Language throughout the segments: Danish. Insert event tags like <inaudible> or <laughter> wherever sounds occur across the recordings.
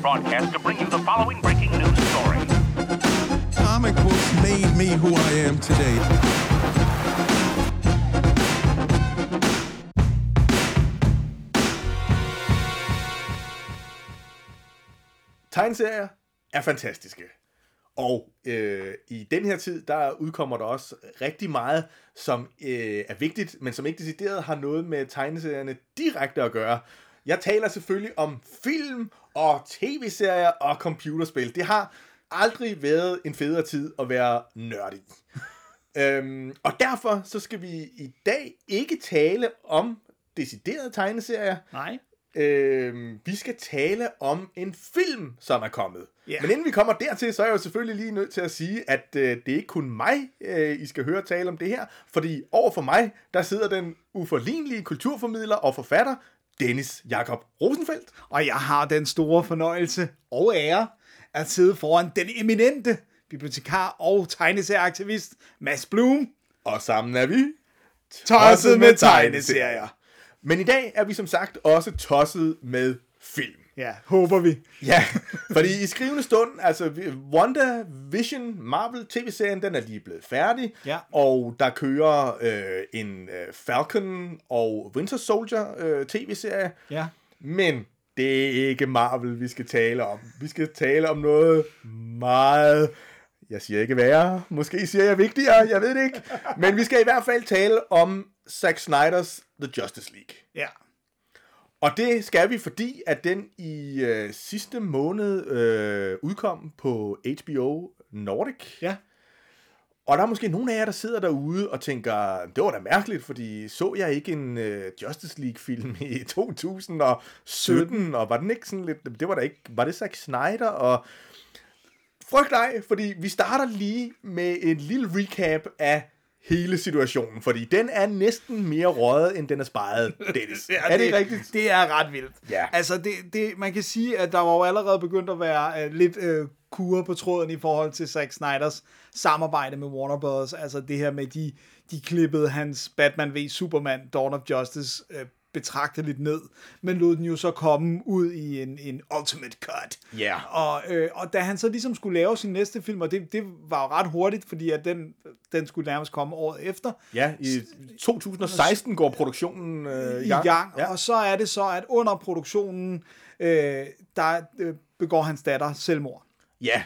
broadcast to bring you the following breaking news story. Comic books made me who I am today. Tegneserier er fantastiske. Og øh, i den her tid, der udkommer der også rigtig meget, som øh, er vigtigt, men som ikke decideret har noget med tegneserierne direkte at gøre. Jeg taler selvfølgelig om film og tv-serier og computerspil. Det har aldrig været en federe tid at være nørdig. <laughs> øhm, og derfor så skal vi i dag ikke tale om deciderede tegneserier. Nej. Øh, vi skal tale om en film, som er kommet. Ja. Men inden vi kommer dertil, så er jeg jo selvfølgelig lige nødt til at sige, at øh, det er ikke kun mig, øh, I skal høre tale om det her. Fordi over for mig, der sidder den uforlignelige kulturformidler og forfatter, Dennis Jakob Rosenfeldt. Og jeg har den store fornøjelse og ære at sidde foran den eminente bibliotekar og tegneserieaktivist Mads Blum. Og sammen er vi Tosset med tegneserier. Men i dag er vi som sagt også tosset med film. Ja, håber vi. Ja, <laughs> fordi i skrivende stund, altså Wanda Vision Marvel tv-serien, den er lige blevet færdig, Ja. og der kører øh, en øh, Falcon og Winter Soldier øh, tv-serie, Ja. men det er ikke Marvel, vi skal tale om. Vi skal tale om noget meget, jeg siger ikke værre, måske siger jeg vigtigere, jeg ved det ikke, men vi skal i hvert fald tale om Zack Snyders The Justice League. Ja. Og det skal vi, fordi at den i øh, sidste måned øh, udkom på HBO Nordic. Ja. Og der er måske nogle af jer, der sidder derude og tænker, det var da mærkeligt, fordi så jeg ikke en øh, Justice League-film i <laughs> 2017, og var den ikke sådan lidt, det var da ikke, var det Zack Snyder, og frygt dig, fordi vi starter lige med en lille recap af hele situationen, fordi den er næsten mere røget, end den er sparet, Dennis. <laughs> er det ikke rigtigt? Det er ret vildt. Ja. Altså, det, det, man kan sige, at der var jo allerede begyndt at være uh, lidt uh, kur på tråden i forhold til Zack Snyders samarbejde med Warner Bros. Altså det her med, de, de klippede hans Batman v Superman, Dawn of Justice, uh, betragteligt ned, men lod den jo så komme ud i en, en ultimate cut. Ja. Og, øh, og da han så ligesom skulle lave sin næste film, og det, det var jo ret hurtigt, fordi at den, den skulle nærmest komme året efter, Ja, i 2016 går produktionen øh, i gang, Ja. ja. og så er det så, at under produktionen, øh, der øh, begår hans datter selvmord. ja,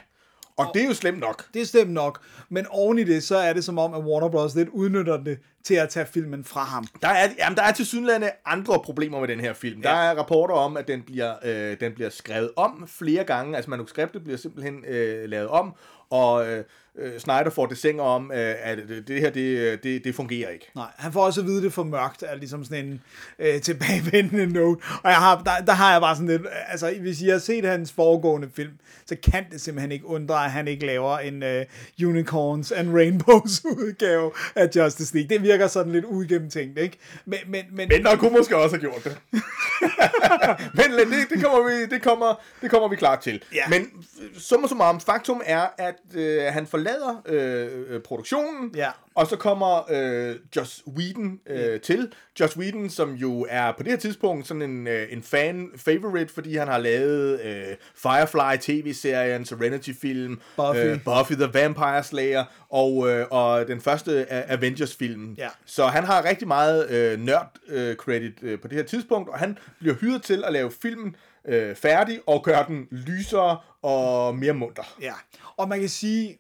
og det er jo slemt nok. Det er stemt nok, men oven i det, så er det som om, at Warner Bros. lidt udnytter det til at tage filmen fra ham. Der er, jamen, der er til synligheden andre problemer med den her film. Ja. Der er rapporter om, at den bliver, øh, den bliver skrevet om flere gange. Altså manuskriptet bliver simpelthen øh, lavet om, og øh, øh, Snyder får det sænger om, øh, at det, her, det, det, det fungerer ikke. Nej, han får også at vide, at det er for mørkt, er ligesom sådan en øh, tilbagevendende note. Og jeg har, der, der har jeg bare sådan lidt, altså hvis I har set hans foregående film, så kan det simpelthen ikke undre, at han ikke laver en øh, Unicorns and Rainbows <laughs> udgave af Justice League. Det virker sådan lidt uigennemtænkt, ikke? Men, men, men, Men der kunne måske også have gjort det. <laughs> Men det, det, kommer vi, det, kommer, det kommer vi klart til. Ja. Men summa summarum, faktum er, at øh, han forlader øh, øh, produktionen, Ja. og så kommer øh, Joss Whedon øh, til. Joss Whedon, som jo er på det her tidspunkt sådan en, øh, en fan-favorite, fordi han har lavet øh, Firefly tv-serien, Serenity-film, Buffy. Øh, Buffy the Vampire Slayer, og, øh, og den første Avengers-film. Ja. Så han har rigtig meget øh, nørd-credit øh, på det her tidspunkt, og han bliver hyret til at lave filmen øh, færdig og gøre den lysere og mere munter. Ja, og man kan sige,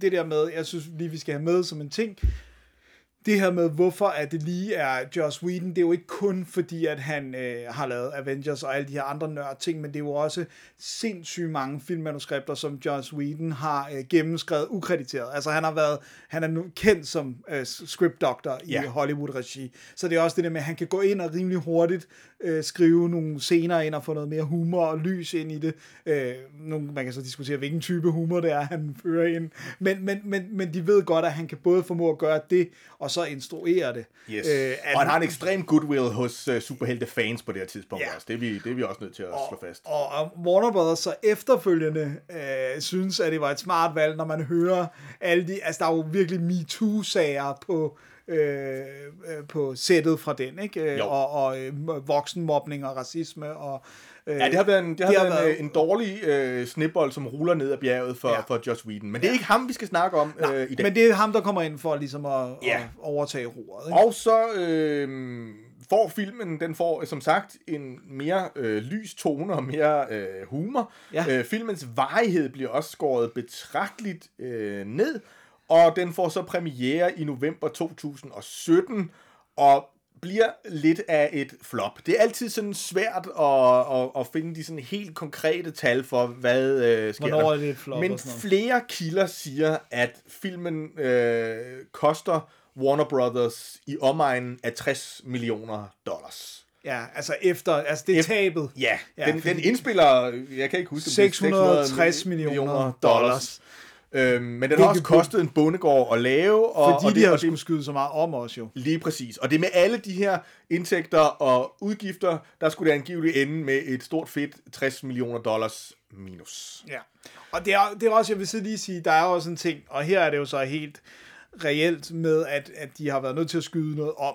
det der med, jeg synes lige, vi skal have med som en ting, det her med, hvorfor at det lige er Joss Whedon, det er jo ikke kun fordi, at han øh, har lavet Avengers og alle de her andre nørd ting, men det er jo også sindssygt mange filmmanuskripter, som Joss Whedon har øh, gennemskrevet ukrediteret. Altså han har været, han er nu kendt som øh, script doctor i Ja. Hollywood-regi, så det er også det der med, at han kan gå ind og rimelig hurtigt øh, skrive nogle scener ind og få noget mere humor og lys ind i det. Øh, nogle, man kan så diskutere, hvilken type humor det er, han fører ind. Men, men, men, men de ved godt, at han kan både formå at gøre det, og så instruere det. Yes. Øh, Øh, at- og han har en ekstrem goodwill hos uh, superhelte fans på det her tidspunkt Ja. også. Det er, vi, det er vi også nødt til at slå fast. Og, og Warner Brothers så efterfølgende øh, synes, at det var et smart valg, når man hører alle de... Altså, der er jo virkelig MeToo-sager på øh, øh, på sættet fra den, ikke? Øh, Jo. Og, og øh, voksenmobning og racisme og... Øh, Ja, det har været en, det har det har været en, været- en dårlig øh, snibbold, som ruller ned ad bjerget for, Ja. ja. for Joss Whedon. Men det er ikke ham, vi skal snakke om øh, i dag. Men det er ham, der kommer ind for ligesom at, Ja. at overtage roret. Ikke? Og så øh, får filmen, den får som sagt en mere øh, lys tone og mere øh, humor. Ja. Øh, filmens varighed bliver også skåret betragteligt øh, ned, og den får så premiere i november 2017, og bliver lidt af et flop. Det er altid sådan svært at, at, at finde de sådan helt konkrete tal for, hvad øh, sker Hvornår der. er det et flop Men flere kilder siger, at filmen øh, koster Warner Brothers i omegnen af 60 millioner dollars. Ja, altså efter, altså det er tabet. Ja, Ja, den, den indspiller, jeg kan ikke huske, om det er 660 millioner dollars. Øhm, men den Det har også kostet en bondegård at lave. Og, Fordi og de det, har og det, skulle skyde så meget om os jo. Lige præcis. Og det med alle de her indtægter og udgifter, der skulle det angiveligt ende med et stort fedt 60 millioner dollars minus. Ja. Og det er, det er også, jeg vil så lige sige, der er også en ting, og her er det jo så helt reelt med, at, at de har været nødt til at skyde noget om.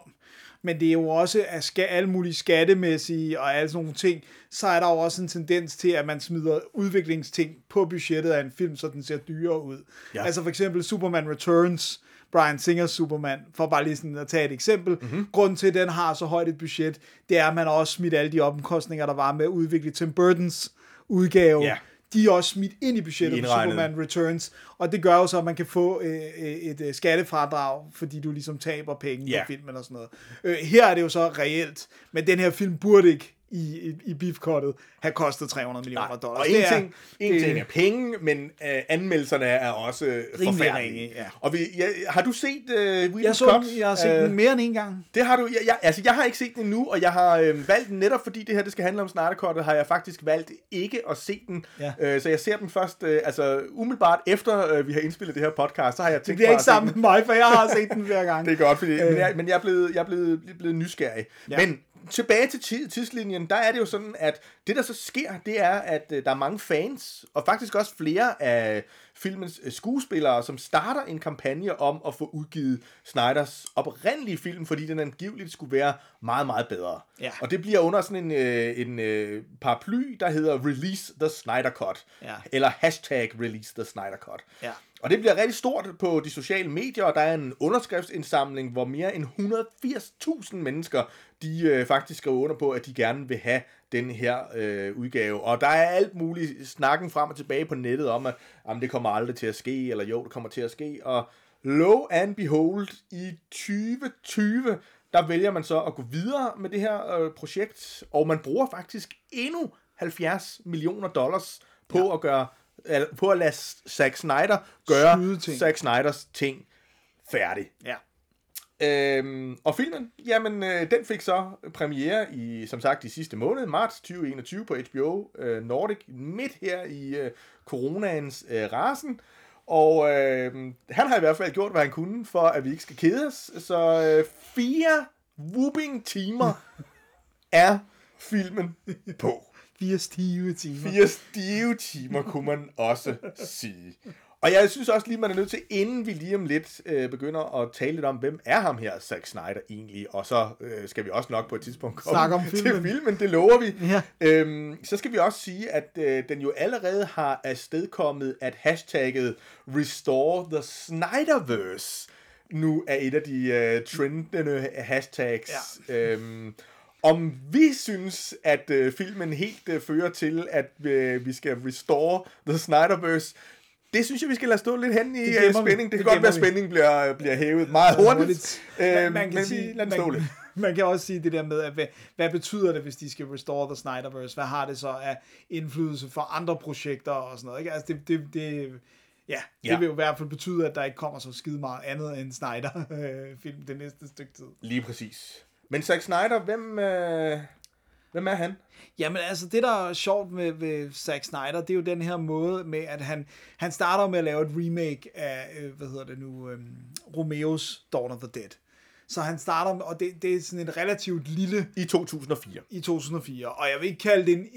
Men det er jo også af ska, alle mulige skattemæssige og alle sådan nogle ting, så er der jo også en tendens til, at man smider udviklingsting på budgettet af en film, så den ser dyrere ud. Ja. Altså for eksempel Superman Returns, Brian Singers Superman, for bare lige sådan at tage et eksempel. Mhm. Mm-hmm. Grunden til, at den har så højt et budget, det er, at man også smidt alle de omkostninger, der var med at udvikle Tim Burtons udgave. Ja. De er også smidt ind i budgettet på Indregnet. Superman Returns, og det gør jo så, at man kan få øh, øh, et øh, skattefradrag, fordi du ligesom taber penge Ja. på filmen og sådan noget. Øh, her er det jo så reelt, men den her film burde ikke i, i, beefkottet have kostet 300 millioner dollars. Og Det en er- ting, en det- ting er penge, men øh, anmeldelserne er også øh, forfærdelige. ja. Og vi, ja, har du set øh, Whedon's Jeg så jeg har set Øh, den mere end en gang. Det har du, jeg, jeg, altså jeg har ikke set den endnu, og jeg har øh, valgt den netop fordi det her det skal handle om Snyder har jeg faktisk valgt ikke at se den. Ja. Øh, så jeg ser den først, øh, altså umiddelbart efter øh, vi har indspillet det her podcast, så har jeg Det tænkt bliver mig ikke sammen med mig, for jeg har set den flere gange. <laughs> Det er godt, fordi, øh. men, jeg, men jeg er blevet, jeg er blevet, blevet nysgerrig. Ja. Men tilbage til tidslinjen, der er det jo sådan, at det der så sker, det er, at øh, der er mange fans, og faktisk også flere af filmens øh, skuespillere, som starter en kampagne om at få udgivet Snyders oprindelige film, fordi den angiveligt skulle være meget, meget bedre. Ja. Og det bliver under sådan en, øh, en øh, paraply, der hedder Release the Snyder Cut. Ja. Eller hashtag Release the Snyder Cut. Ja. Og det bliver rigtig stort på de sociale medier, og der er en underskriftsindsamling, hvor mere end 180.000 mennesker, de øh, faktisk skriver under på, at de gerne vil have den her øh, udgave. Og der er alt muligt snakken frem og tilbage på nettet om, at jamen, det kommer aldrig til at ske, eller jo, det kommer til at ske. Og lo and behold, i 2020, der vælger man så at gå videre med det her øh, projekt, og man bruger faktisk endnu 70 millioner dollars på ja. at gøre på at lade Zack Snyder gøre. Zack Snyders ting færdig. Ja. Øhm, og filmen, jamen, øh, den fik så premiere i, som sagt, i sidste måned, marts 2021 på HBO øh, Nordic, midt her i øh, coronaens øh, rasen. Og øh, han har i hvert fald gjort, hvad han kunne, for at vi ikke skal kede os. Så øh, fire whooping timer <laughs> er filmen på. Fire stive timer. Fire stive timer, kunne man også sige. Og jeg synes også lige, man er nødt til, inden vi lige om lidt øh, begynder at tale lidt om, hvem er ham her, Zack Snyder egentlig, og så øh, skal vi også nok på et tidspunkt komme Snakke om til filmen. filmen, det lover vi. Ja. Øhm, så skal vi også sige, at øh, den jo allerede har afstedkommet, at hashtagget Restore the Snyderverse nu er et af de øh, trendende hashtags. Ja. Øhm, om vi synes, at øh, filmen helt øh, fører til, at øh, vi skal restore the Snyderverse, det synes jeg, vi skal lade stå lidt hen i Det øh, vi. spænding. Det, Det kan godt være, at spændingen bliver, bliver hævet meget hurtigt. Man, Øh, man, kan men sige, man, lidt. <laughs> man kan også sige det der med, at hvad, hvad betyder det, hvis de skal restore the Snyderverse? Hvad har det så af indflydelse for andre projekter og sådan noget? Ikke? Altså det, det, det, ja, det Ja. vil jo i hvert fald betyde, at der ikke kommer så skide meget andet end Snyder-film <laughs> det næste stykke tid. Lige præcis. Men Zack Snyder, hvem, øh, hvem er han? Jamen altså, det der er sjovt med, med Zack Snyder, det er jo den her måde med, at han, han starter med at lave et remake af, øh, hvad hedder det nu, øh, Romeos Dawn of the Dead. Så han starter, med, og det, det er sådan et relativt lille I 2004. i 2004, og jeg vil ikke kalde det en,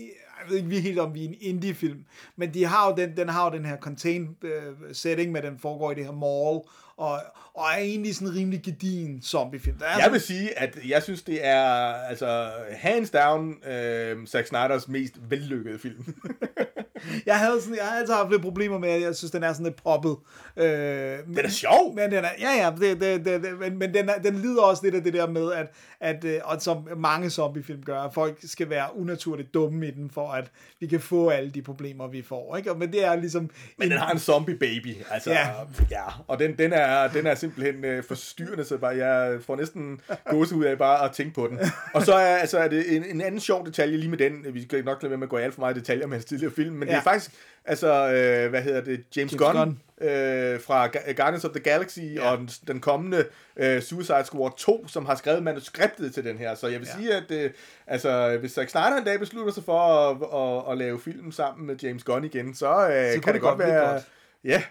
jeg ved ikke vi helt om vi er en indie-film, men de har jo den, den har jo den her contained uh, setting, med den foregår i det her mall, og, og er egentlig sådan en rimelig gedigen zombiefilm. Der er Jeg sådan- vil sige, at jeg synes, det er altså hands down øh, Zack Snyders mest vellykkede film. <laughs> Jeg havde sådan, jeg har altid haft lidt problemer med, at jeg synes, den er sådan lidt poppet. Øh, Den er sjov. Men den er, ja, ja, det, det, det, det, men, men den, er, den lider også lidt af det der med, at, at øh, og som mange zombiefilm gør, at folk skal være unaturligt dumme i den, for at vi kan få alle de problemer, vi får. Ikke? Og, men det er ligesom... Men den har en zombie baby, altså, Ja. ja, og den, den, er, den er simpelthen øh, forstyrrende, så bare, jeg får næsten gåsehud af bare at tænke på den. Og så er, altså, er det en, en anden sjov detalje lige med den, vi skal nok lade være med at gå alt for meget i detaljer med hans tidligere film, men. Det Ja. er faktisk, altså, øh, hvad hedder det, James, James Gunn, Gunn. Øh, fra Ga- Guardians of the Galaxy ja. og den, den kommende øh, Suicide Squad 2, som har skrevet manuskriptet til den her. Så jeg vil ja. sige, at øh, altså, hvis Zack Snyder en dag beslutter sig for at, at, at lave film sammen med James Gunn igen, så, øh, så kan det det godt godt være... godt. Ja,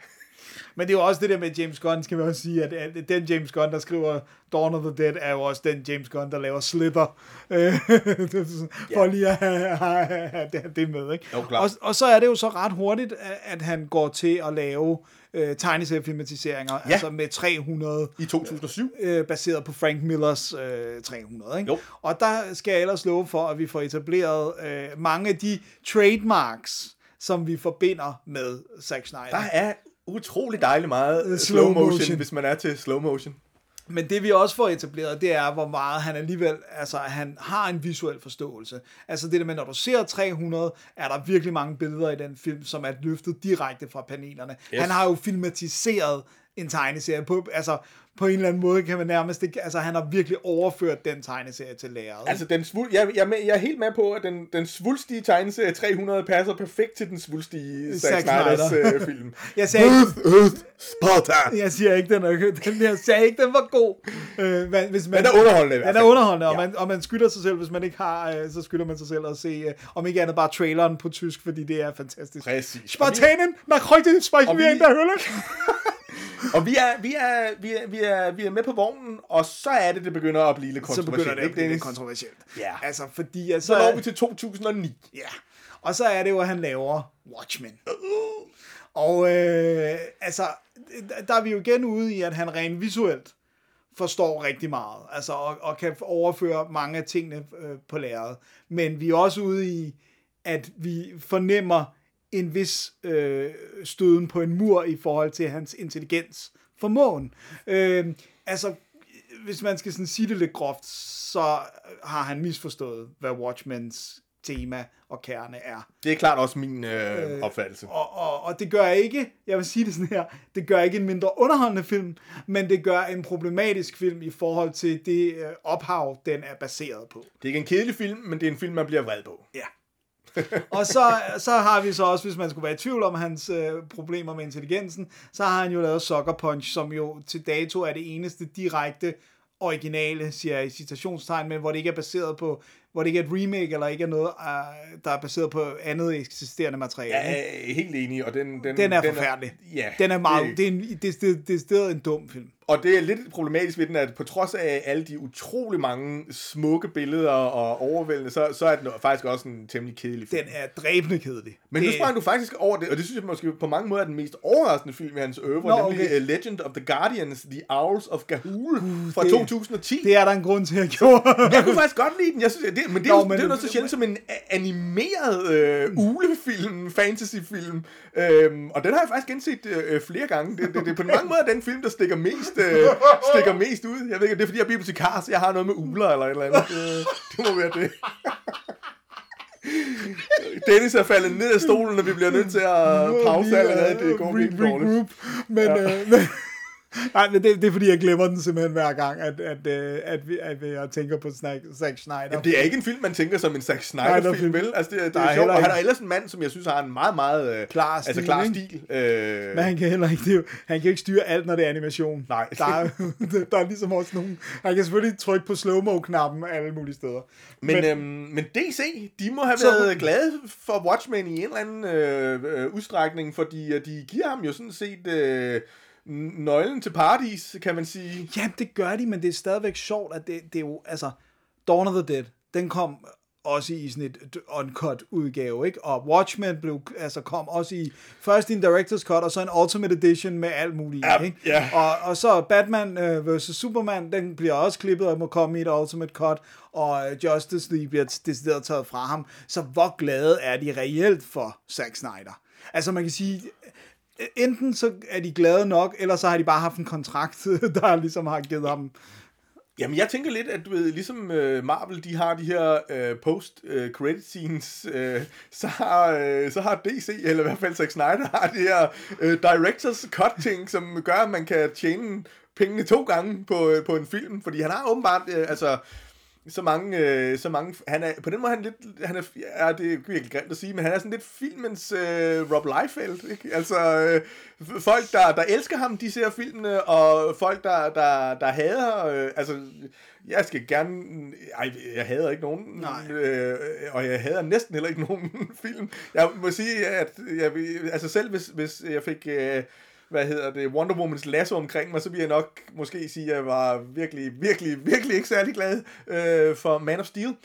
Men det er jo også det der med James Gunn, skal vi også sige, at, at den James Gunn, der skriver Dawn of the Dead, er jo også den James Gunn, der laver Slither. <laughs> Øh, er For lige at have, have, have det, med. Ikke? Jo, og, og så er det jo så ret hurtigt, at, at han går til at lave øh, tegneseriefilmatiseringer, ja. altså med 300 i 2007. øh, baseret på Frank Millers øh, 300. Ikke? Jo. Og der skal jeg ellers love for, at vi får etableret øh, mange af de trademarks, som vi forbinder med Zack Snyder. Der er utrolig dejligt meget Øh, slow, slow motion, motion. hvis man er til slow motion. Men det vi også får etableret, det er, hvor meget han alligevel, altså han har en visuel forståelse. Altså det der med, når du ser 300, er der virkelig mange billeder i den film, som er løftet direkte fra panelerne. Yes. Han har jo filmatiseret en tegneserie på, altså på en eller anden måde kan man nærmest ikke, altså han har virkelig overført den tegneserie til lærredet. Altså, den svul, jeg, jeg, er jeg er helt med på, at den, den svulstige tegneserie 300 passer perfekt til den svulstige Zack Snyders Snyder. øh, <laughs> film. jeg sagde ikke, Earth, Sparta! jeg siger ikke, den er, den, jeg sagde ikke, den var god. Øh, men hvis man, Den er underholdende i hvert Den er underholdende, og, Ja. man, og man skylder sig selv, hvis man ikke har, øh, så skylder man sig selv at se, øh, om ikke andet bare traileren på tysk, fordi det er fantastisk. Præcis. Spartanen, nach heute sprechen og wir in der Hölle. <laughs> Og vi er, vi, er, vi, er, vi, er, vi er med på vognen, og så er det, det begynder at blive lidt Så kontroversielt. begynder det at blive lidt kontroversielt. Ja. Altså, fordi at Så så, når vi til 2009. ja. og så er det jo, at han laver Watchmen. Og øh, altså, der er vi jo igen ude i, at han rent visuelt forstår rigtig meget, altså, og, og kan overføre mange af tingene øh, på lærredet. Men vi er også ude i, at vi fornemmer en vis øh, støden på en mur i forhold til hans intelligens formåen. Øh, altså, hvis man skal sådan sige det lidt groft, så har han misforstået, hvad Watchmens tema og kerne er. Det er klart også min øh, opfattelse. Og, og, og det gør ikke, jeg vil sige det sådan her, det gør ikke en mindre underholdende film, men det gør en problematisk film i forhold til det øh, ophav, den er baseret på. Det er ikke en kedelig film, men det er en film, man bliver vred på. Ja. <laughs> og så, så har vi så også, hvis man skulle være i tvivl om hans øh, problemer med intelligensen, så har han jo lavet Sucker Punch, som jo til dato er det eneste direkte originale, siger jeg i citationstegn, men hvor det ikke er baseret på, hvor det ikke er et remake, eller ikke er noget, uh, der er baseret på andet eksisterende materiale. Jeg er helt enig, og den... Den, Den er forfærdelig. ja. Den er meget, Det, det, er det, det, er en dum film. Og det er lidt problematisk ved den, at på trods af alle de utrolig mange smukke billeder og overvældende, så, så er den faktisk også en temmelig kedelig film. Den er dræbende kedelig. Men det, nu sprang du faktisk over det, og det synes jeg måske på mange måder er den mest overraskende film i hans øvre, Nå, nemlig okay. uh, Legend of the Guardians, The Owls of Gahul fra det- 2010. det er der en grund til, at jeg gjorde. <laughs> Jeg kunne faktisk godt lide den, jeg synes, det, men det er, Nå, jo, men- det er noget så sjældent som en a- animeret øh, ulefilm, fantasyfilm, øhm, og den har jeg faktisk genset øh, flere gange. Det, det, det på mange måder den film, der stikker mest, øh, stikker mest ud. Jeg ved ikke, om det er fordi, jeg er bibliotekar, så jeg har noget med uler eller et eller andet. Det, det må være det. Dennis er faldet ned af stolen, og vi bliver nødt til at pause allerede. Det går virkelig dårligt. Men, ja. øh, men, nej, men det, det er fordi, jeg glemmer den simpelthen hver gang, at, at, øh, at, vi, at jeg tænker på Snack, Zack Snyder. Jamen, det er ikke en film, man tænker som en Zack er Snyder-film, film. vel? Altså, det, det Der er, er sjovt, og han er ellers en mand, som jeg synes har en meget, meget øh, Klar altså, stil, klar ikke? stil. Øh, Men han kan heller ikke, det jo, han kan ikke styre alt, når det er animation. Nej. Der er, <laughs> der er ligesom også nogle... Han kan selvfølgelig trykke på slow-mo-knappen alle mulige steder. men, men- øhm, men DC, de må have Så- været glade for Watchmen i en eller anden øh, øh, udstrækning, fordi øh, de giver ham jo sådan set øh, nøglen til paradis, kan man sige. Ja, det gør de, men det er stadigvæk sjovt, at det, det er jo, altså, Dawn of the Dead, den kom også i sådan et uncut udgave, ikke? Og Watchmen blev, altså kom også i først i en director's cut, og så en ultimate edition med alt muligt, Ja, ikke? ja. Og, og så Batman øh, vs. Superman, den bliver også klippet og må komme i et ultimate cut, og øh, Justice League bliver decideret taget fra ham. Så hvor glade er de reelt for Zack Snyder? Altså man kan sige, enten så er de glade nok, eller så har de bare haft en kontrakt, <laughs> der ligesom har givet ham. Jamen, jeg tænker lidt, at du ved, ligesom øh, Marvel, de har de her øh, post-credit øh, scenes, øh, så, har, øh, så har DC, eller i hvert fald Zack Snyder, har de her øh, director's cut-ting, som gør, at man kan tjene pengene to gange på, øh, på en film, fordi han har åbenbart, øh, altså, så mange, øh, så mange, han er, på den måde han lidt, han er, ja, det er virkelig grimt at sige, men han er sådan lidt filmens øh, Rob Liefeld, ikke? Altså, øh, folk, der, der elsker ham, de ser filmene, og folk, der, der, der hader, øh, altså, jeg skal gerne, ej, jeg hader ikke nogen, Nej. øh, og jeg hader næsten heller ikke <laughs> nogen film. Jeg må sige, at jeg, altså selv hvis, hvis jeg fik... Øh, hvad hedder det, Wonder Womans lasso omkring mig, så vil jeg nok måske sige, at jeg var virkelig, virkelig, virkelig ikke særlig glad øh, for Man of Steel.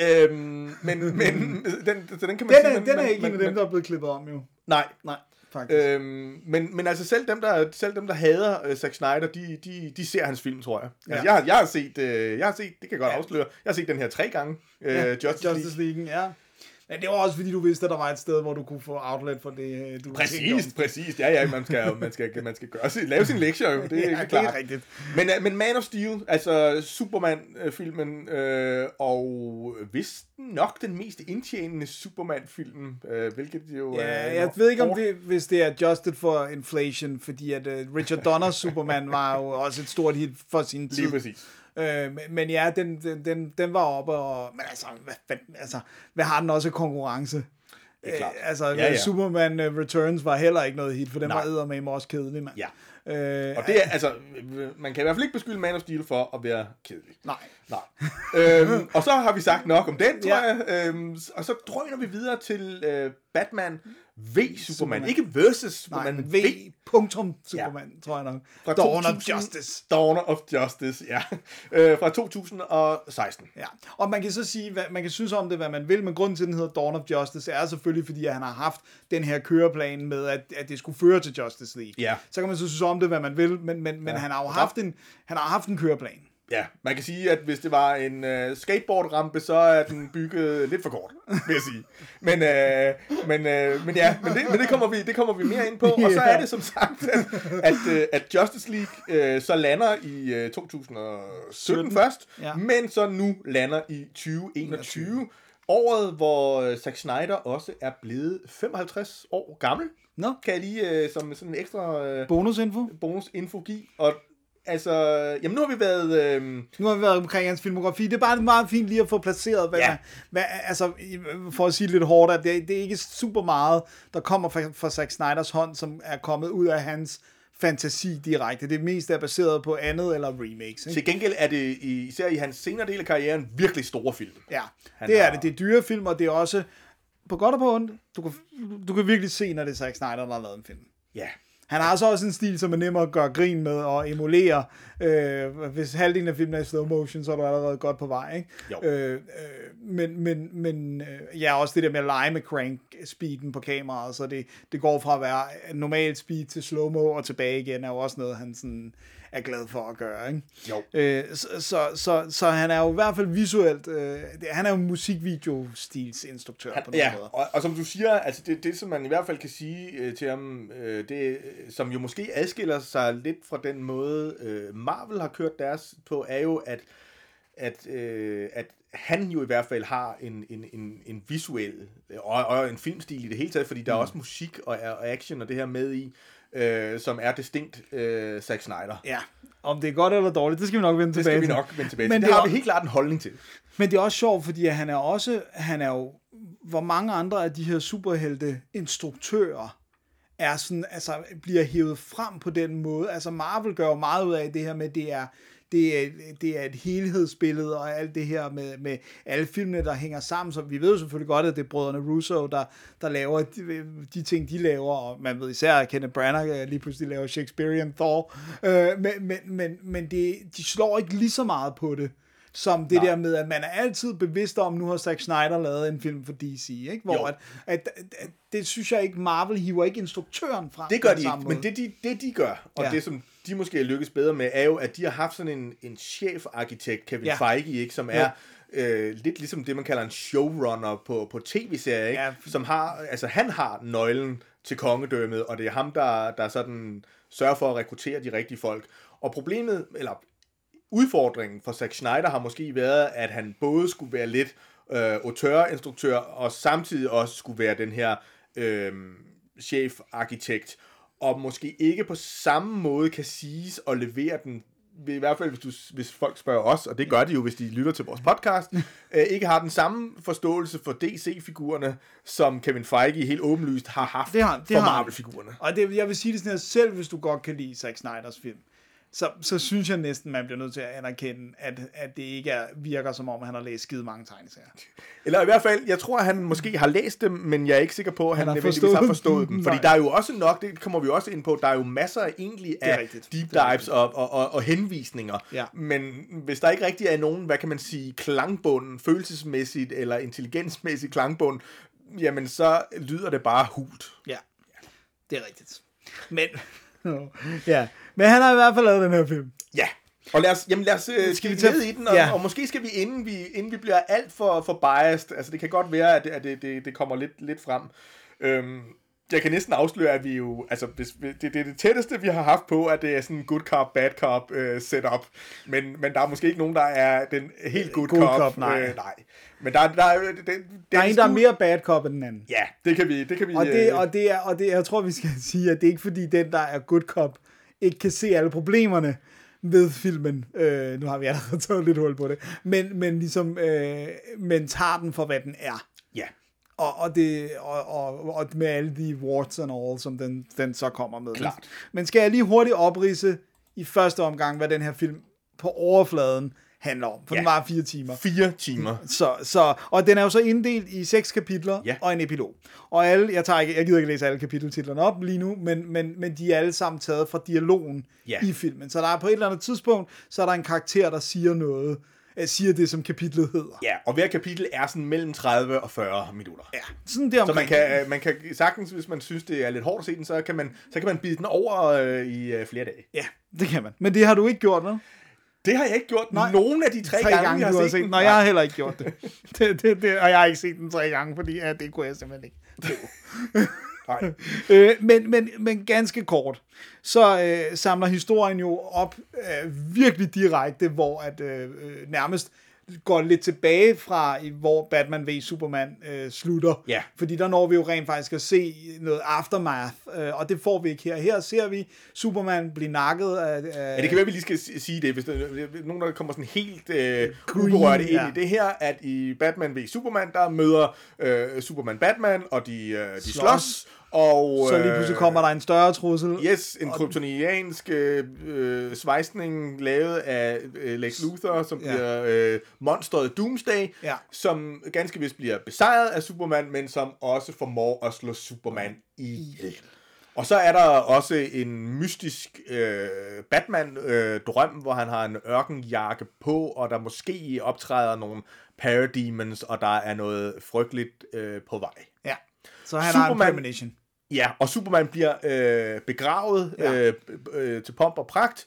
Øhm, men, <laughs> men den, så den kan man Den sige... er, man, den er ikke man, en af dem, der er blevet klippet om, jo. Nej, Nej, faktisk. Øh, Øhm, men, men altså selv dem, der, selv dem, der hader uh, Zack Snyder, de, de, de ser hans film, tror jeg. Ja. Altså, Ja. jeg, har- jeg har set, øh, jeg har set, det kan jeg godt Ja. afsløre, jeg har set den her tre gange, øh, ja, Justice, Justice League, ja. Men det var også, fordi du vidste, at der var et sted, hvor du kunne få outlet for det, øh, du Præcis, præcis. Ja, ja, man skal, man skal, man skal gøre lave sin lektier jo, det er <laughs> Ja, ikke det er klart. rigtigt. Men, øh, men Man of Steel, altså Superman-filmen, øh, og vist nok den mest indtjenende Superman-film, øh, hvilket jo Ja, er jeg ved ikke, om det, hvis det er adjusted for inflation, fordi at uh, Richard Donners Superman var jo også et stort hit for sin tid. Lige præcis. Øh, men, ja, den, den, den, var oppe, og, men altså hvad, hvad, altså, hvad har den også konkurrence? Det er klart. Øh, altså, Ja, ja. Superman uh, Returns var heller ikke noget hit, for den Nej. var eddermame også kedelig, mand. Ja. Øh, Og det er, altså, man kan i hvert fald ikke beskylde Man of Steel for at være kedelig. Nej. Nej. øhm, og så har vi sagt nok om den, tror Ja. jeg. Øhm, og så drøner vi videre til øh, Batman v Superman. Ikke versus Superman, Nej, men V. Punktum Superman, ja. tror jeg nok. Fra Dawn of 2000 Justice. Dawn of Justice, ja. Øh, fra 2016. Ja, og man kan så sige, hvad, man kan synes om det, hvad man vil, men grunden til, at den hedder Dawn of Justice, er selvfølgelig, fordi han har haft den her køreplan med, at, at det skulle føre til Justice League. Ja. Så kan man så synes om det, hvad man vil, men, men, men Ja. han har jo haft en, han har haft en køreplan. Ja, man kan sige, at hvis det var en øh, skateboardrampe, så er den bygget lidt for kort, vil jeg sige. Men, øh, men, øh, men ja, men, det, men det, kommer vi, det kommer vi mere ind på. Og så er det som sagt, at, at, øh, at Justice League øh, så lander i øh, 2017 17. først, Ja. men så nu lander i 2021. Året, hvor øh, Zack Snyder også er blevet 55 år gammel. Nå, Kan jeg lige øh, som sådan en ekstra øh, bonusinfo. bonusinfo give. Og altså, jamen nu har vi været... Øh, Nu har vi været omkring hans filmografi. Det er bare meget fint lige at få placeret, hvad, Ja. hvad altså, for at sige lidt hårdt, at det, det er ikke super meget, der kommer fra, fra Zack Snyders hånd, som er kommet ud af hans fantasi direkte. Det meste er baseret på andet eller remakes. Ikke? Til gengæld er det i- især i hans senere del af karrieren virkelig store film. Ja, Han det er har- det. Det er dyre film, og det er også på godt og på ondt. Du kan, du kan virkelig se, når det er Zack Snyder, der har lavet en film. Ja. Han har så også en stil, som er nemmere at gøre grin med og emulere. Øh, hvis halvdelen af filmen er i slow motion, så er du allerede godt på vej. Ikke? Jo. Øh, øh, men men, men øh, ja, også det der med at lege med crank-speeden på kameraet, så det, det går fra at være normal speed til slow-mo og tilbage igen, er jo også noget, han sådan er glad for at gøre. Ikke? Jo. Øh, så, så, så, så han er jo i hvert fald visuelt, øh, han er jo musikvideostilsinstruktør på nogle Ja, måder. og, og som du siger, altså det, det som man i hvert fald kan sige øh, til ham, øh, det som jo måske adskiller sig lidt fra den måde, øh, Marvel har kørt deres på, er jo, at, at, øh, at han jo i hvert fald har en, en, en, en visuel og, og en filmstil i det hele taget, fordi der er også musik og, og action og det her med i, øh, som er distinkt øh, Zack Snyder. Ja, om det er godt eller dårligt, det skal vi nok vende Det tilbage skal vi til. nok vende tilbage Men til. Det, det har vi helt klart en holdning til. Men det er også sjovt, fordi han er også, han er jo, hvor mange andre af de her superhelte instruktører er sådan, altså bliver hævet frem på den måde. Altså Marvel gør jo meget ud af det her med, det er, det er, det er et helhedsbillede, og alt det her med, med alle filmene, der hænger sammen. Så vi ved jo selvfølgelig godt, at det er brødrene Russo, der, der laver de, de ting, de laver, og man ved især, at Kenneth Branagh øh, lige pludselig laver Shakespearean Thor. Øh, men men, men, men det, de slår ikke lige så meget på det som det Nej. der med, at man er altid bevidst om, nu har Zack Snyder lavet en film for DC, ikke? hvor at, at, at, det synes jeg ikke, Marvel hiver ikke instruktøren frem. Det gør de ikke, men det de, det de gør, og Ja. ja. det som de måske er lykkes bedre med, er jo, at de har haft sådan en, en chefarkitekt, Kevin Ja. ja. Feige, ikke, som er øh, lidt ligesom det, man kalder en showrunner på, på tv-serier, ikke? Ja. Ja. som har, altså han har nøglen til kongedømmet, og det er ham, der, der sådan sørger for at rekruttere de rigtige folk. Og problemet, eller udfordringen for Zack Snyder har måske været, at han både skulle være lidt øh, autør-instruktør, og samtidig også skulle være den her øh, chef-arkitekt, og måske ikke på samme måde kan siges at levere den i hvert fald hvis, du, hvis folk spørger os, og det gør de jo, hvis de lytter til vores podcast, <laughs> øh, ikke har den samme forståelse for DC-figurerne, som Kevin Feige helt åbenlyst har haft Det har- det for. Marvel-figurerne. Og det, jeg vil sige det sådan her, selv hvis du godt kan lide Zack Snyders film, så, så synes jeg næsten, man bliver nødt til at anerkende, at, at det ikke er, virker som om, han har læst skide mange tegneserier. Eller i hvert fald, jeg tror, han måske har læst dem, men jeg er ikke sikker på, at han, har han nødvendigvis forstået har forstået dem. Fordi Nej. der er jo også nok, det kommer vi også ind på, der er jo masser egentlig af rigtigt. deep dives og, og, og, og henvisninger. Ja. Men hvis der ikke rigtig er nogen, hvad kan man sige, klangbund, følelsesmæssigt eller intelligensmæssigt klangbund, jamen så lyder det bare hult. Ja, det er rigtigt. Men, <laughs> ja. Men han har i hvert fald lavet den her film. Ja. Og lad os, jamen lad os øh, skal vi tage- ned i den, og, ja. og måske skal vi, inden vi, inden vi bliver alt for, for biased, altså det kan godt være, at, det, at det, det, det kommer lidt, lidt frem. Øhm, jeg kan næsten afsløre, at vi jo, altså hvis, det, det er det tætteste, vi har haft på, at det er sådan en good cop, bad cop øh, setup. Men, men der er måske ikke nogen, der er den helt good, Good cop. cop, nej. Øh, nej. Men der, der, er- det, det, Der er en, der er mere bad cop end den anden. Ja, det kan vi, det kan vi Og det, øh, og det er, og det, jeg tror, vi skal <laughs> sige, at det er ikke fordi, den, der er good cop, ikke kan se alle problemerne ved filmen. Øh, nu har vi allerede <laughs> taget lidt hul på det. Men, men ligesom, øh, men tager den for, hvad den er. Og, og, det, og, og, og med alle de warts and all, som den, den så kommer med. Klart. Men skal jeg lige hurtigt oprise i første omgang, hvad den her film på overfladen handler om? For Ja. den var fire timer. Fire timer. Så, så, og den er jo så inddelt i seks kapitler Ja. og en epilog. Og alle, jeg, tager ikke, jeg gider ikke læse alle kapiteltitlerne op lige nu, men, men, men de er alle sammen taget fra dialogen Ja. i filmen. Så der er på et eller andet tidspunkt, så er der en karakter, der siger noget, siger det, som kapitlet hedder. Ja, og hver kapitel er sådan mellem 30 og 40 minutter. Ja, sådan der Så man kan, man kan sagtens, hvis man synes, det er lidt hårdt at se den, så kan man, så kan man bide den over øh, i øh, flere dage. Ja, det kan man. Men det har du ikke gjort, vel? Det har jeg ikke gjort Nej. nogen af de tre, Tre gange, gange, vi har har set set den. Nå, jeg har heller ikke gjort det. <laughs> det, det, det. Og jeg har ikke set den tre gange, fordi ja, det kunne jeg simpelthen ikke. Nej. <laughs> øh, men, men, men ganske kort, så øh, samler historien jo op øh, virkelig direkte, hvor at øh, øh, nærmest går lidt tilbage fra, hvor Batman v Superman øh, slutter. Ja. Fordi der når vi jo rent faktisk at se noget aftermath, øh, og det får vi ikke her. Her ser vi Superman blive nakket af... af Ja, det kan være, vi lige skal sige det, hvis der nogen, der kommer sådan helt øh, uberørt ind ja. i det her, at i Batman v Superman, der møder øh, Superman Batman, og de, øh, de Slås. slås, og... så lige pludselig kommer der en større trussel. Yes, en kryptoniansk øh, øh, svejsning lavet af øh, Lex Luthor, som Ja. bliver øh, monstret Doomsday, Ja. som ganske vist bliver besejret af Superman, men som også formår at slå Superman ihjel. Og så er der også en mystisk øh, Batman-drøm, hvor han har en ørkenjakke på, og der måske optræder nogle parademons, og der er noget frygteligt øh, på vej. Ja. Så han har en Superman- premonition. Ja, og Superman bliver øh, begravet Ja. øh, øh, til pomp og pragt,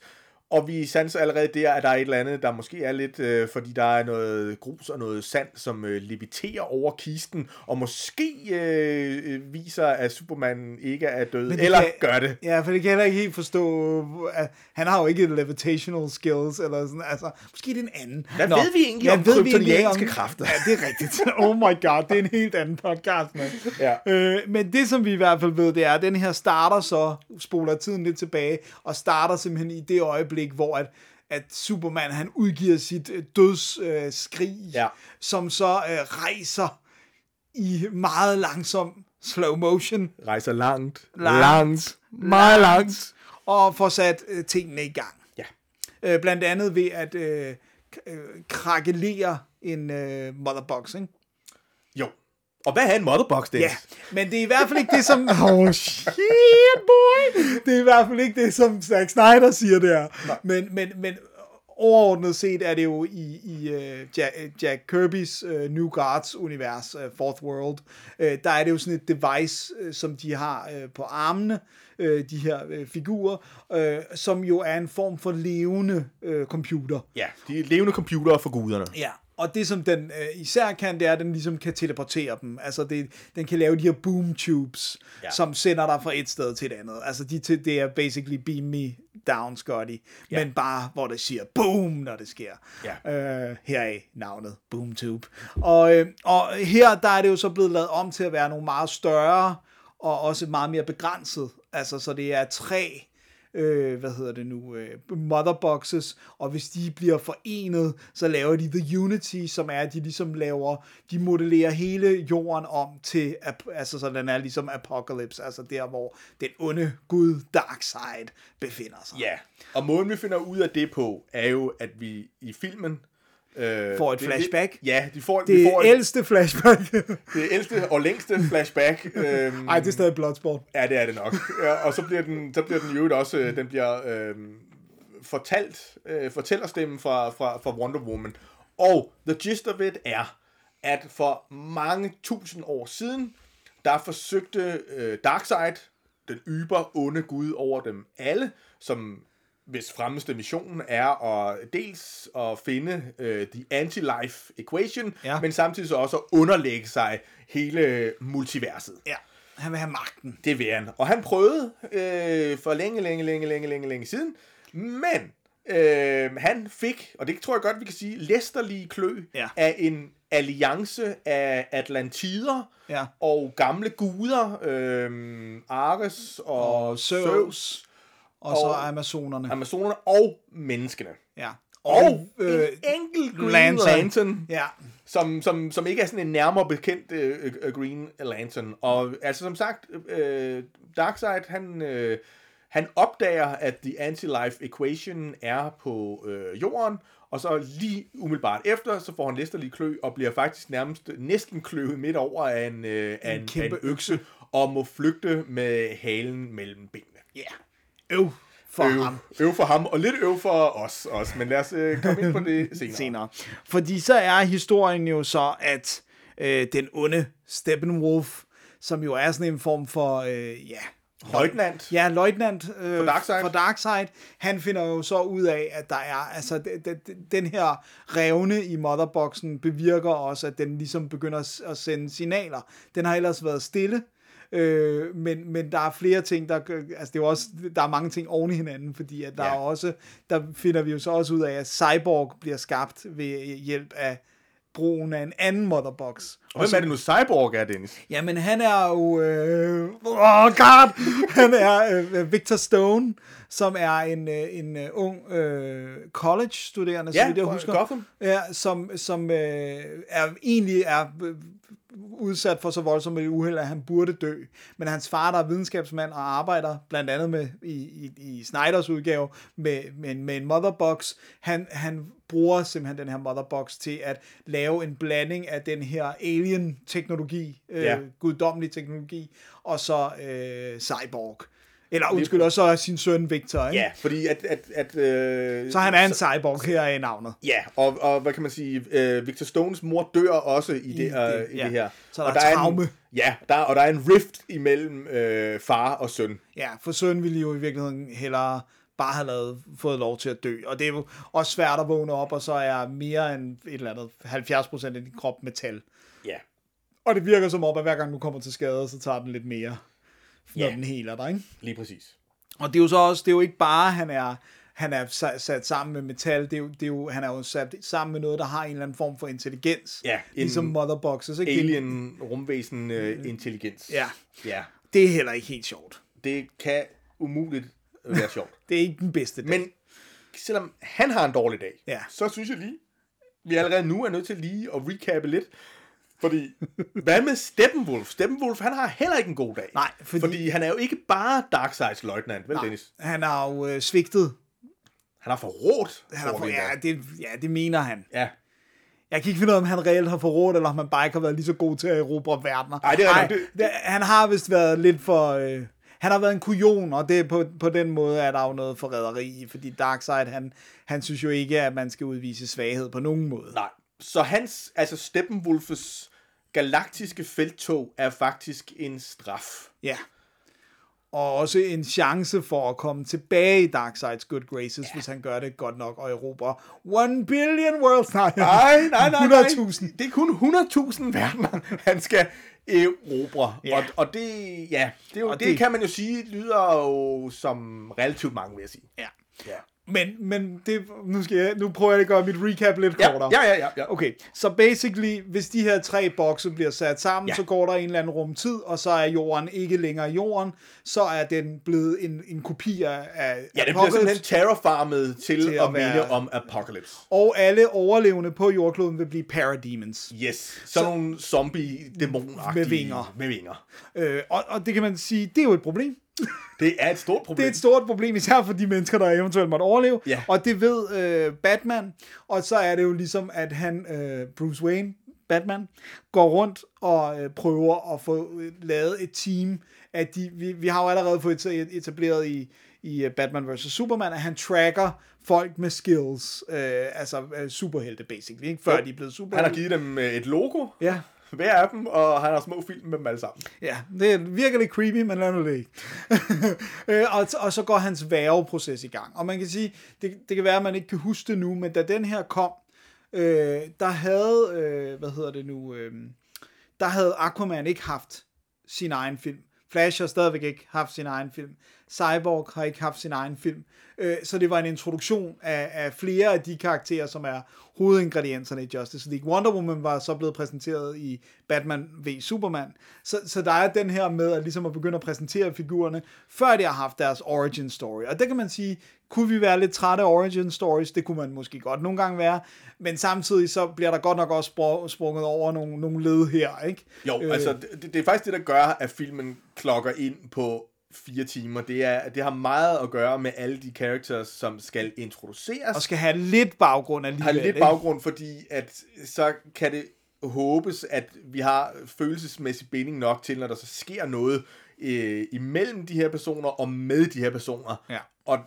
og vi sanser allerede der, at der er et eller andet, der måske er lidt, øh, fordi der er noget grus og noget sand, som øh, leviterer over kisten, og måske øh, viser, at Superman ikke er død, eller kan- gør det. Ja, for det kan jeg ikke helt forstå. At han har jo ikke levitational skills, eller sådan, altså, måske det er en anden. Hvad ved vi egentlig om ved kryptonianske kræfter? Ja, det er rigtigt. Oh my god, det er en helt anden podcast, mand. Ja. Øh, men det, som vi i hvert fald ved, det er, at den her starter så, spoler tiden lidt tilbage, og starter simpelthen i det øjeblik, hvor at, at Superman, han udgiver sit dødsskrig, øh, skrig, Ja. som så øh, rejser i meget langsom slow motion, Rejser langt, Langt. langt, meget langt. og får sat øh, tingene i gang. Ja. Øh, blandt andet ved at øh, øh, krakelere en øh, motherbox, ikke? Og hvad er en motherbox, Dennis? Ja, men det er i hvert fald ikke det, som... <laughs> Oh, shit, boy! Det er i hvert fald ikke det, som Zack Snyder siger der. Men, men, men overordnet set er det jo i, i uh, Jack, Jack Kirby's uh, New Gods univers, uh, Fourth World, uh, der er det jo sådan et device, uh, som de har uh, på armene, uh, de her uh, figurer, uh, som jo er en form for levende uh, computer. Ja, de er levende computere for guderne. Ja, og det som den øh, især kan, det er, at den ligesom kan teleportere dem. Altså, det, den kan lave de her boom tubes, ja. Som sender dig fra et sted til et andet. Altså, de, det er basically beam me down, Scotty. Ja. Men bare, hvor det siger boom, når det sker. Ja. Øh, heraf navnet boom tube. Og, øh, og her, der er det jo så blevet lavet om til at være nogle meget større, og også meget mere begrænset. Altså, så det er tre øh, hvad hedder det nu, øh, motherboxes, og hvis de bliver forenet, så laver de The Unity, som er, at de ligesom laver, de modellerer hele jorden om til, altså så den er ligesom Apocalypse, altså der, hvor den onde gud Darkseid befinder sig. Ja, og måden vi finder ud af det på, er jo, at vi i filmen... Øh, Får et det- flashback. Ja, de får, Det får er et, ældste flashback. det ældste og længste flashback. øhm, Ej, det er stadig Bloodsport. Ja, det er det nok. Ja, og så bliver den, så bliver den jo også, øh, den bliver øh, fortalt, øh, fortællerstemmen fra, fra, fra Wonder Woman. Og the gist of it er, at for mange tusind år siden, der forsøgte øh, Darkseid, den yber onde gud over dem alle, som hvis fremmeste mission er at dels at finde øh, the anti-life equation, Ja. men samtidig så også at underlægge sig hele multiverset. Ja, han vil have magten. Det vil han. Og han prøvede øh, for længe, længe, længe, længe, længe, længe siden. Men øh, han fik, og det tror jeg godt, vi kan sige, læsterlige klø Ja. af en alliance af Atlantider Ja. og gamle guder, øh, Ares og, Og Zeus. Zeus, Og så Og- Amazonerne. Amazonerne og menneskene. Ja. Og, øh, en enkelt Green Lantern. Lantern, Ja, som, som, som ikke er sådan en nærmere bekendt øh, øh, Green Lantern. Og altså som sagt, øh, Darkseid, han, øh, han opdager, at the anti-life equation er på øh, jorden, og så lige umiddelbart efter, så får han læsterlig klø, og bliver faktisk nærmest næsten kløvet midt over af en, øh, af en, en, kæmpe af en økse, og må flygte med halen mellem benene. ja. Øv for Øv, ham. øv for ham, og lidt øv for os også, men lad os øh, komme ind på det <laughs> senere. senere. Fordi så er historien jo så, at øh, den onde Steppenwolf, som jo er sådan en form for, øh, ja, Løjtnant. Ja, løjtnant øh, For Darkseid. for Darkseid. Han finder jo så ud af, at der er, altså, de, de, den her revne i motherboxen bevirker også, at den ligesom begynder at, at sende signaler. Den har ellers været stille, øh, men, men der er flere ting, der, altså det er også, der er mange ting oven i hinanden, fordi at der Ja. er også, der finder vi jo så også ud af, at Cyborg bliver skabt ved hjælp af brugen af en anden motherbox. Og hvem er det nu Cyborg er, Dennis? Jamen, han er jo... Øh, oh god! <laughs> Han er øh, Victor Stone, som er en, øh, en øh, ung øh, college-studerende, Ja, vidt jeg husker. Gotham. Ja, som, som øh, er, egentlig er øh, udsat for så voldsomt et uheld, at han burde dø. Men hans far, der er videnskabsmand og arbejder blandt andet med i, i, i Snyders udgave med, med, med en motherbox, han, han bruger simpelthen den her motherbox til at lave en blanding af den her alien-teknologi, øh, Ja. guddommelig teknologi, og så øh, cyborg. Eller undskyld, og så sin søn Victor, ikke? Ja, fordi at... at, at øh, Så han er en cyborg her i navnet. Ja, og, og hvad kan man sige, øh, Victor Stones mor dør også i, det, det, øh, i ja. det her. Så der og er en, traume. ja, der, og der er en rift imellem øh, far og søn. Ja, for søn ville jo i virkeligheden hellere bare have lavet, fået lov til at dø. Og det er jo også svært at vågne op, og så er mere end et eller andet 70% af din krop metal. Ja. Og det virker som om, at hver gang du kommer til skade, så tager den lidt mere, når Ja. den heler dig. Ikke? Lige præcis. Og det er jo så også, det er jo ikke bare, han er, han er sa- sat sammen med metal, det er jo, det er jo, han er jo sat sammen med noget, der har en eller anden form for intelligens. Ja, en ligesom motherboxes. Ikke? Alien rumvæsen øh, intelligens. Ja, Ja, det er heller ikke helt sjovt. det kan umuligt være sjovt. <laughs> Det er ikke den bedste dag. Men selvom han har en dårlig dag, Ja. så synes jeg lige, vi allerede nu er nødt til lige at recappe lidt. Fordi, hvad med Steppenwolf? Steppenwolf, han har heller ikke en god dag. Nej, fordi- fordi, han er jo ikke bare Darkseids løjtnant, vel Dennis? Han har jo øh, svigtet. Han har forrådt. Han har for, ja, det, ja, det mener han. ja. Jeg kan ikke finde ud af, om han reelt har forrådt, eller om han bare ikke har været lige så god til at erobre verdener. Ej, det er Ej, det, han har vist været lidt for... Øh, han har været en kujon, og det på, på den måde er der jo noget forræderi i, fordi Darkseid, han, han synes jo ikke, at man skal udvise svaghed på nogen måde. Nej. Så hans, altså Steppenwolfes galaktiske feltog er faktisk en straf. Ja. Og også en chance for at komme tilbage i Darkseids good graces, ja. hvis han gør det godt nok og erobrer 1 billion worlds. Nej, Nej, nej, nej, nej. 100.000. Det er kun 100.000 verdener, han skal erobre. Ja. Og, og det, ja, det, jo, Og det, det- kan man jo sige, lyder jo som relativt mange, vil jeg sige. Ja. Ja. Men, men det, nu, skal jeg, nu prøver jeg at gøre mit recap lidt Ja, kortere. ja, ja, ja, ja. Okay, så basically, hvis de her tre bokse bliver sat sammen, Ja. så går der en eller anden rumtid, og så er jorden ikke længere jorden, så er den blevet en, en kopi af Ja, det bliver simpelthen terraformet til, Til at at, minde være- om Apocalypse. og alle overlevende på jordkloden vil blive parademons. Yes. Sådan nogle zombie-dæmonagtige... Med vinger. Med vinger. Øh, og, og det kan man sige, det er jo et problem. Det er et stort problem. Det er et stort problem, især for de mennesker, der eventuelt måtte overleve. Ja. Og det ved øh, Batman. Og så er det jo ligesom, at han, øh, Bruce Wayne, Batman, går rundt og øh, prøver at få øh, lavet et team. At de, vi, vi har jo allerede fået et- etableret i, i øh, Batman vs. Superman, at han tracker folk med skills. Øh, altså øh, superhelte, basically. Ikke? Før Jo. de er blevet Han superhelte. har givet dem et logo, Ja, hver af dem, og han har små film med dem alle sammen. Ja, det virker lidt creepy, men lad nu det ikke. <laughs> Øh, og, og så går hans værveproces i gang. Og man kan sige, det, det kan være, at man ikke kan huske det nu, men da den her kom, øh, der havde, øh, hvad hedder det nu, øh, der havde Aquaman ikke haft sin egen film. Flash har stadigvæk ikke haft sin egen film. Cyborg har ikke haft sin egen film. Øh, så det var en introduktion af, af flere af de karakterer, som er hovedingredienserne i Justice League. Wonder Woman var så blevet præsenteret i Batman v Superman. Så, så der er den her med at, ligesom at begynde at præsentere figurerne, før de har haft deres origin story. Og det kan man sige, kunne vi være lidt trætte af origin stories? Det kunne man måske godt nogle gange være. Men samtidig så bliver der godt nok også spr- sprunget over nogle, nogle led her, ikke? Jo, øh. altså, det, det er faktisk det, der gør, at filmen klokker ind på fire timer. Det, er, det har meget at gøre med alle de characters, som skal introduceres. Og skal have lidt baggrund alligevel. har lidt ikke? baggrund, fordi at så kan det håbes, at vi har følelsesmæssig binding nok til, når der så sker noget øh, imellem de her personer og med de her personer. Ja. Og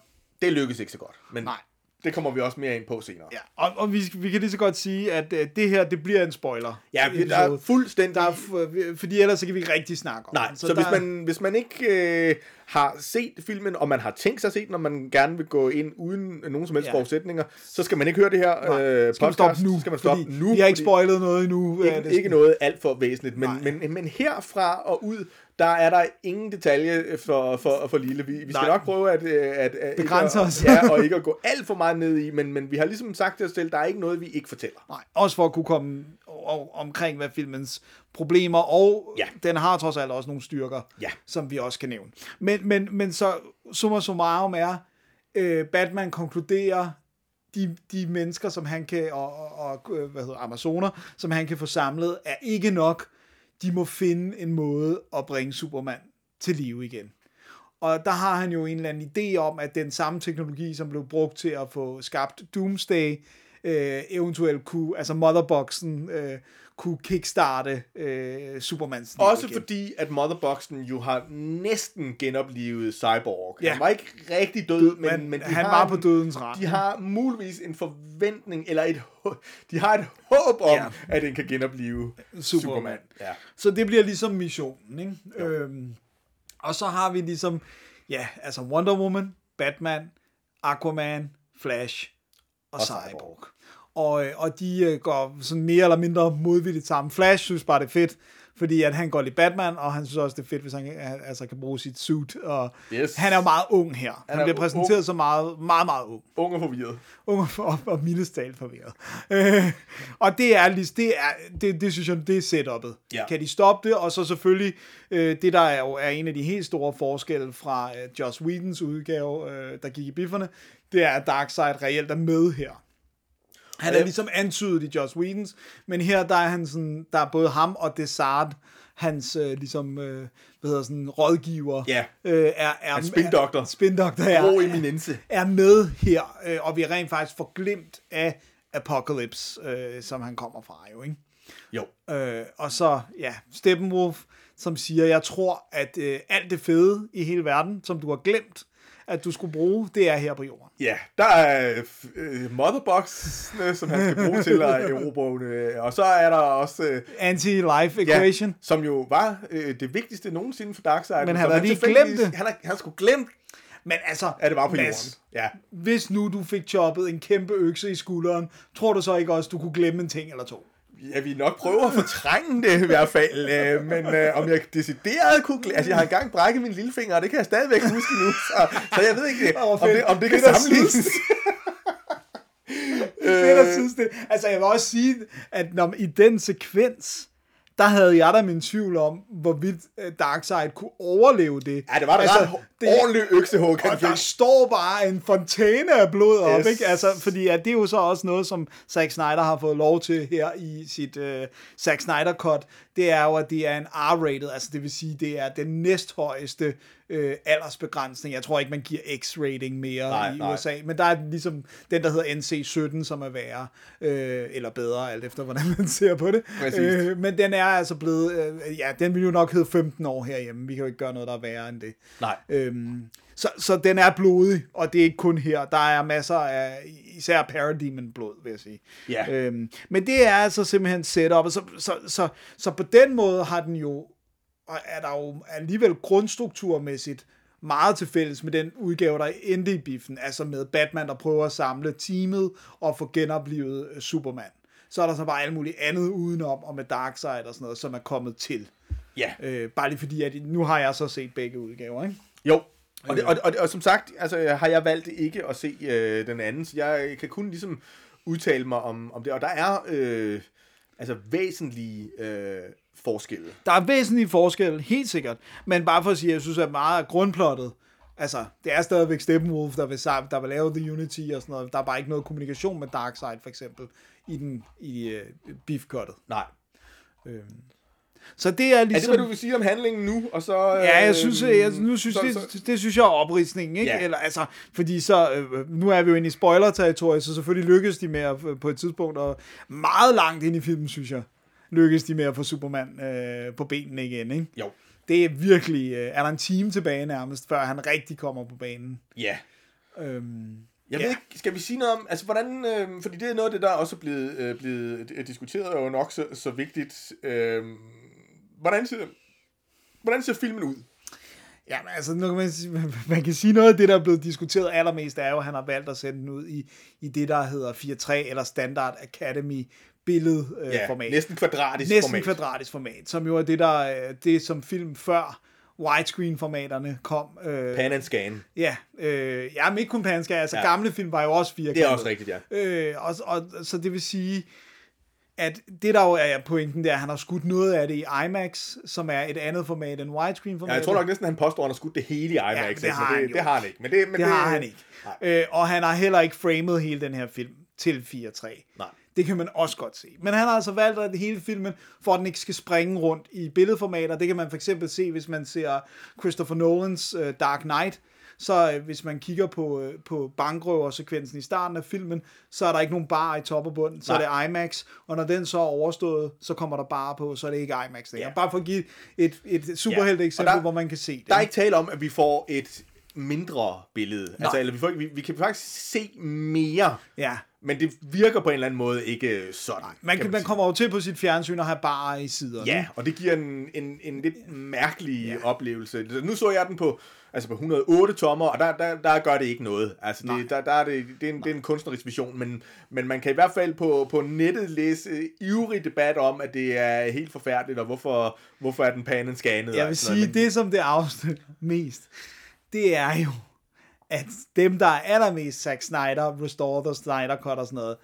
det lykkes ikke så godt. Men Nej. Det kommer vi også mere ind på senere. Ja, og, og vi, vi kan lige så godt sige, at uh, det her, det bliver en spoiler. Ja, vi- der er fuldstændig... der er, f- fordi ellers så kan vi ikke rigtig snakke om Nej, så, så der, hvis, man, hvis man ikke øh, har set filmen, og man har tænkt sig at se den, og man gerne vil gå ind uden nogen som helst Ja. forudsætninger, så skal man ikke høre det her Nej, øh, skal man podcast. stoppe nu, skal man stoppe fordi nu. vi har ikke spoilet noget endnu. er ikke, det ikke noget alt for væsentligt, men, Nej. men, men herfra og ud, der er der ingen detalje for, for, for lille. Vi, vi skal Nej. nok prøve at, øh, at, at Begrænse ikke, os. at, ja, og <laughs> ikke at gå alt for meget ned i, men, men vi har ligesom sagt til os selv, der er ikke noget, vi ikke fortæller. Nej, også for at kunne komme omkring, hvad filmens problemer, og Ja. den har trods alt også nogle styrker, Ja. som vi også kan nævne. Men, men, men så summa summarum er, øh, Batman konkluderer, de, de mennesker, som han kan, og, og, og øh, hvad hedder, amazoner, som han kan få samlet, er ikke nok. De må finde en måde at bringe Superman til live igen. Og der har han jo en eller anden idé om, at den samme teknologi, som blev brugt til at få skabt Doomsday, øh, eventuelt kunne, altså Motherboxen, øh, kunne kickstarte øh, Supermans Også igen. fordi, at Motherboxen jo har næsten genoplevet Cyborg. Ja. Han var ikke rigtig død, men, men men de han har var en- på dødens rand. De har muligvis en forventning, eller et, de har et håb om, Ja. at den kan genopleve Superman. Superman. Ja. Så det bliver ligesom missionen, ikke? Øhm, og så har vi ligesom, ja, altså Wonder Woman, Batman, Aquaman, Flash og, og Cyborg. Cyborg. Og, øh, og de øh, går sådan mere eller mindre modvilligt sammen. Flash synes bare, det er fedt, fordi at han går i Batman, og han synes også, det er fedt, hvis han han altså kan bruge sit suit. Og Yes. Han er jo meget ung her. Han, han er bliver ung. præsenteret som meget, meget, meget ung Ung og forvirret. ung og, og, og mildest talt forvirret. Øh, og det er, det er, det, det synes jeg, det er setup'et. Ja. Kan de stoppe det? Og så selvfølgelig, øh, det der er jo er en af de helt store forskelle fra øh, Joss Whedons udgave, øh, der gik i bifferne, det er, at Darkseid reelt er med her. Han er ligesom antydet i Joss Whedons, men her der er han sådan, der er både ham og Desart, hans øh, ligesom, øh, hvad hedder sådan, rådgiver, Ja. øh, er, er, Hans spindoktor. er, spindoktor er, eminence. er med her, øh, og vi er rent faktisk forglemt af Apocalypse, øh, som han kommer fra jo, ikke? Jo. Øh, og så, ja, Steppenwolf som siger, jeg tror, at øh, alt det fede i hele verden, som du har glemt, at du skulle bruge, det er her på jorden. Ja, der er øh, motherboxene, som han skal bruge til at erobre, øh, og så er der også... Øh, Anti-life equation. Ja, som jo var øh, det vigtigste nogensinde for Darkseid. Men han havde lige glemt det. Han, har, han skulle glemt, Men altså, at det var på Mads, jorden. Ja. hvis nu du fik choppet en kæmpe økse i skulderen, tror du så ikke også, du kunne glemme en ting eller to? Jeg vil nok prøve at fortrænge det i hvert fald, øh, men øh, om jeg decideret kunne... Altså, jeg har engang brækket min lillefinger, og det kan jeg stadigvæk huske nu, så, så jeg ved ikke, Åh, om, det, om det kan at sammenlignes. synes. <laughs> det, der synes det. Altså, jeg vil også sige, at når, i den sekvens, der havde jeg da min tvivl om, hvorvidt øh, Darkseid kunne overleve det. Ja, det var da altså, ret det- ordentlig øksehug, han Og der fik. står bare en fontæne af blod op, Yes. ikke? Altså, fordi at det er jo så også noget, som Zack Snyder har fået lov til her i sit uh, Zack Snyder Cut. Det er jo, at det er en R-rated, altså det vil sige, det er den næsthøjeste øh, aldersbegrænsning. Jeg tror ikke, man giver X-rating mere Nej, i nej. USA, men der er ligesom den, der hedder NC-17, som er værre, øh, eller bedre, alt efter hvordan man ser på det. Præcis. Øh, men den er altså blevet, øh, ja, den vil jo nok hedde 15 år herhjemme. Vi kan jo ikke gøre noget, der er værre end det. Nej. Øhm, så, så den er blodig, og det er ikke kun her. Der er masser af, især Parademon blod, vil jeg sige. Ja. Øhm, men det er altså simpelthen setup, og så, så, så, så på den måde har den jo, og er der jo alligevel grundstrukturmæssigt meget til fælles med den udgave, der endte i biffen, altså med Batman, der prøver at samle teamet og få genoplevet øh, Superman. Så er der så bare alt muligt andet udenom, og med Darkseid og sådan noget, som er kommet til. Ja. Øh, bare lige fordi, at nu har jeg så set begge udgaver, ikke? Jo. Og, det, og, og, og som sagt, altså, har jeg valgt ikke at se øh, den anden, så jeg kan kun ligesom udtale mig om, om det. Og der er øh, altså væsentlige øh, forskelle. Der er væsentlige forskelle, helt sikkert. Men bare for at sige, at jeg synes, at meget af grundplottet, altså, det er stadigvæk Steppenwolf, der vil, der vil lave The Unity og sådan noget. Der er bare ikke noget kommunikation med Darkseid, for eksempel, i, den, i uh, beefcuttet. Nej. Så det er Er det, ligesom... hvad du vil sige om handlingen nu? Og så, øh, Ja, jeg synes, jeg, nu synes så, det, så, det synes jeg er opridsningen, ikke? Ja. Eller, altså, fordi så, øh, nu er vi jo inde i spoiler-territoriet, så selvfølgelig lykkes de med at, øh, på et tidspunkt, og meget langt ind i filmen, synes jeg, lykkes de med at få Superman øh, på benene igen, ikke? Jo. Det er virkelig, øh, er der en time tilbage nærmest, før han rigtig kommer på banen. Ja. Øhm, Jeg Ja. ved ikke, skal vi sige noget om, altså hvordan, øh, fordi det er noget af det, der er også blevet, øh, blevet diskuteret, og nok så, så vigtigt. Øh, hvordan, ser, hvordan ser filmen ud? Ja, men altså, nu kan man, <laughs> man kan sige noget af det, der er blevet diskuteret allermest, er jo, at han har valgt at sende den ud i, i det, der hedder 4.3 eller Standard Academy billedformat. Ja, Øh, format. næsten kvadratisk Næsten format. kvadratisk format, som jo er det, der, øh, det som film før widescreen-formaterne kom. Øh, Pan and scan. Ja, øh, ja, men ikke kun panska, altså Ja. ja. gamle film var jo også firkantede. Det er også rigtigt, ja. Øh, og, og, så det vil sige, at det der jo er pointen, det er, at han har skudt noget af det i IMAX, som er et andet format end widescreen-format. Ja, jeg tror nok næsten, han påstår, at han har skudt det hele i IMAX. Ja, det ikke? har men det, det har han ikke. Men det, men det har han ikke. Nej. Øh, og han har heller ikke framet hele den her film til 4.3. Nej. Det kan man også godt se. Men han har altså valgt, at hele filmen, for at den ikke skal springe rundt i billedformater, det kan man for eksempel se, hvis man ser Christopher Nolans uh, Dark Knight, så øh, hvis man kigger på, øh, på bankrøversekvensen i starten af filmen, så er der ikke nogen bar i top og bund, så Nej. er det IMAX, og når den så er overstået, så kommer der bar på, så er det ikke IMAX længere. Ja. Bare for at give et, et superhelte Og eksempel, der- hvor man kan se det. Der er ikke tale om, at vi får et mindre billede. Altså, eller vi, får, vi, vi kan faktisk se mere, Ja. Men det virker på en eller anden måde ikke sådan. Man, kan, man sige. kommer jo til på sit fjernsyn og have barer i siderne. Ja, og det giver en, en, en lidt mærkelig ja. oplevelse. Nu så jeg den på, altså på 108 tommer, og der, der, der gør det ikke noget. Altså det, der, der er det, det, er en, det er en kunstnerisk vision, men, men man kan i hvert fald på, på nettet læse øh, ivrig debat om, at det er helt forfærdeligt, og hvorfor, hvorfor er den panen scannet. Jeg vil sige, noget, men- det som det afslører mest, det er jo, at dem, der er allermest Zack Snyder, Restore the Snyder Cut og sådan noget,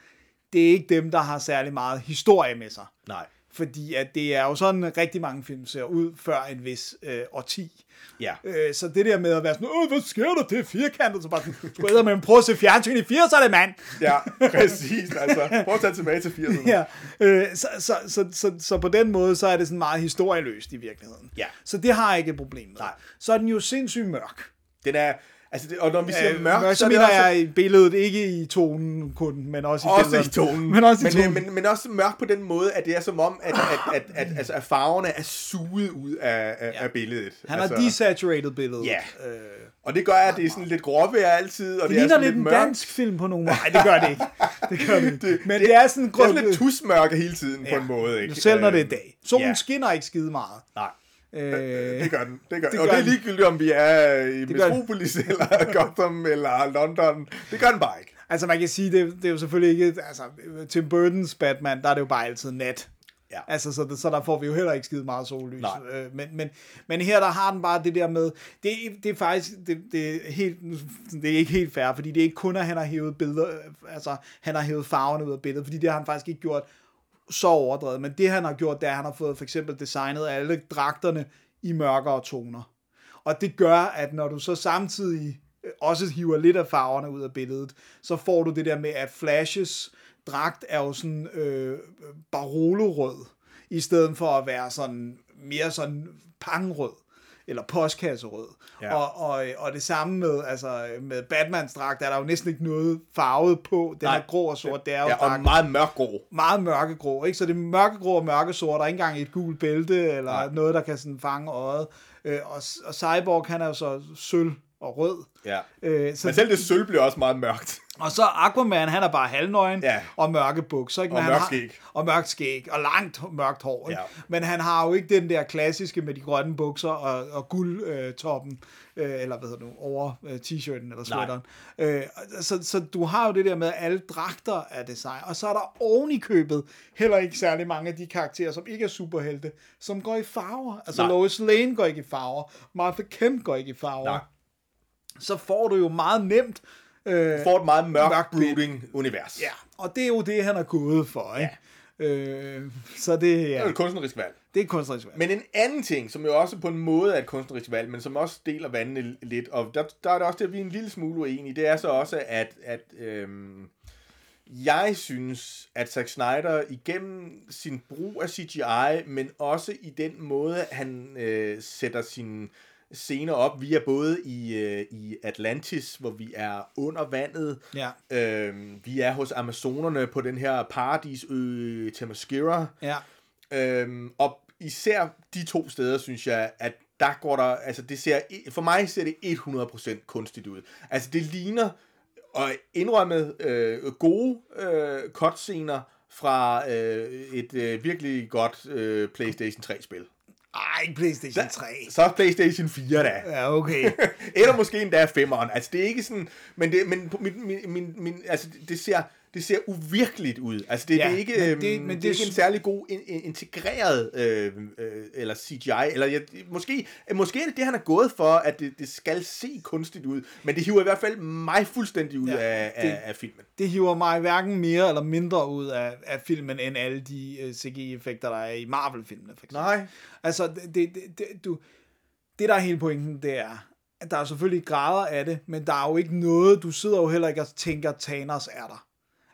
det er ikke dem, der har særlig meget historie med sig. Nej. Fordi at det er jo sådan, rigtig mange film ser ud før en vis øh, årti. Ja. Øh, så det der med at være sådan, Åh, hvad sker der? Det er firkantet. Så bare sådan, "Sgu men prøv at se fjernsyn i 80'erne, mand. Ja, præcis. Altså, prøv at tage tilbage til 80'erne. Ja, øh, så, så, så, så, så på den måde, så er det sådan meget historieløst i virkeligheden. Ja. Så det har jeg ikke et problem med. Nej. Så er den jo sindssygt mørk. Den er, Altså, det, og når vi siger Øh, mørkt, mørk, så er det mener også, jeg i billedet, ikke i tonen kun, men også i også i tonen. Men også i men, tonen. Men, men, men også mørkt på den måde, at det er som om, at, at, at, at, altså, at farverne er suget ud af, af, Ja. af billedet. Han har altså, desaturated billedet. Ja. Øh, Og det gør, at det er sådan lidt gråvejr altid, og det det, er ligner sådan lidt en mørkt. dansk film på nogle <laughs> Nej, det gør det ikke. <laughs> Det gør det ikke. Men det, er sådan Det er sådan lidt tusmørke hele tiden på en måde, ikke? Selv når det er Øh, dag. Solen ja. skinner ikke skide meget. Nej. Øh, Det gør den. Det gør, det og gør det er ligegyldigt, om vi er i gør den. Metropolis, <laughs> eller Gotham, eller London. Det gør den bare ikke. Altså man kan sige, det, det er jo selvfølgelig ikke, altså Tim Burton's Batman, der er det jo bare altid nat. Ja. Altså, så, det, så der får vi jo heller ikke skide meget sollys. Nej. Øh, men, men, men her, der har den bare det der med, det, det er faktisk, det, det, er helt, det er ikke helt fair, fordi det er ikke kun, at han har hævet billeder, øh, altså, han har hævet farverne ud af billedet, fordi det har han faktisk ikke gjort så overdrevet, men det han har gjort, det er, at han har fået for eksempel designet alle dragterne i mørkere toner. Og det gør, at når du så samtidig øh, også hiver lidt af farverne ud af billedet, så får du det der med, at Flashes dragt er jo sådan øh, øh Barolo-rød, i stedet for at være sådan mere sådan pangrød eller postkasserød. Ja. Og, og, og det samme med, altså, med Batmans dragt, er der jo næsten ikke noget farvet på. Den Nej. er grå og sort, det er jo Ja, og dragten meget mørkgrå. meget mørkegrå, ikke? Så det er mørkegrå og mørkesort, der er ikke engang et gult bælte, eller. Nej. noget, der kan sådan fange øjet. Øh, og, og Cyborg, han er jo så sølv og rød. Ja. Øh, så, Men selv det sølv bliver også meget mørkt. Og så Aquaman, han er bare halvnøgen Ja. og mørke bukser. Ikke? Og Men mørkt han skæg. Har, og mørkt skæg, og langt mørkt hår. Ikke? Ja. Men han har jo ikke den der klassiske med de grønne bukser og, og guldtoppen, øh, eller hvad hedder nu, over øh, t-shirten eller sweateren. Øh, så, så du har jo det der med, at alle dragter er design, og så er der oven i købet heller ikke særlig mange af de karakterer, som ikke er superhelte, som går i farver. Altså Nej. Lois Lane går ikke i farver, Martha Kent går ikke i farver. Nej. Så får du jo meget nemt øh, Får et meget mørkt, Mørkt billede. brooding univers. Ja, og det er jo det, han er gået for, ikke? Ja. Øh, så det, Det er ja, et kunstnerisk valg. det er kunstnerisk valg. Men en anden ting, som jo også på en måde er et kunstnerisk valg, men som også deler vandene lidt, og der, der er det også det, at vi er en lille smule uenige, det er så også, at, at øhm, jeg synes, at Zack Snyder igennem sin brug af CGI, men også i den måde, han øh, sætter sine scener op, vi er både i, øh, i Atlantis, hvor vi er under vandet, Ja. øhm, vi er hos Amazonerne på den her paradisø Themyscira, Ja. Øhm, og især de to steder, synes jeg, at der går der, altså det ser, for mig ser det 100% kunstigt ud. Altså det ligner, og indrømmet, øh, gode øh, cutscener fra øh, et øh, virkelig godt øh, PlayStation 3-spil. Ej, ikke PlayStation 3. Så er PlayStation 4 da. Ja, okay. <laughs> Eller måske endda 5'eren. Altså det er ikke sådan, men det, men min, min, min, altså det ser, det ser uvirkeligt ud. Altså det, Ja, det er ikke, men øhm, det- men det, det er ikke en særlig god in, in, integreret øh, øh, eller CGI, eller jeg, måske, måske er det det, han er gået for, at det, det skal se kunstigt ud, men det hiver i hvert fald mig fuldstændig ud Ja, ja, af, det- af, af filmen. Det hiver mig hverken mere eller mindre ud af, af filmen, end alle de uh, CGI-effekter, der er i Marvel-filmene, for eksempel. Nej. Altså, det, det, det, du, det der er hele pointen, det er, at der er selvfølgelig grader af det, men der er jo ikke noget, du sidder jo heller ikke og tænker, Thanos er der.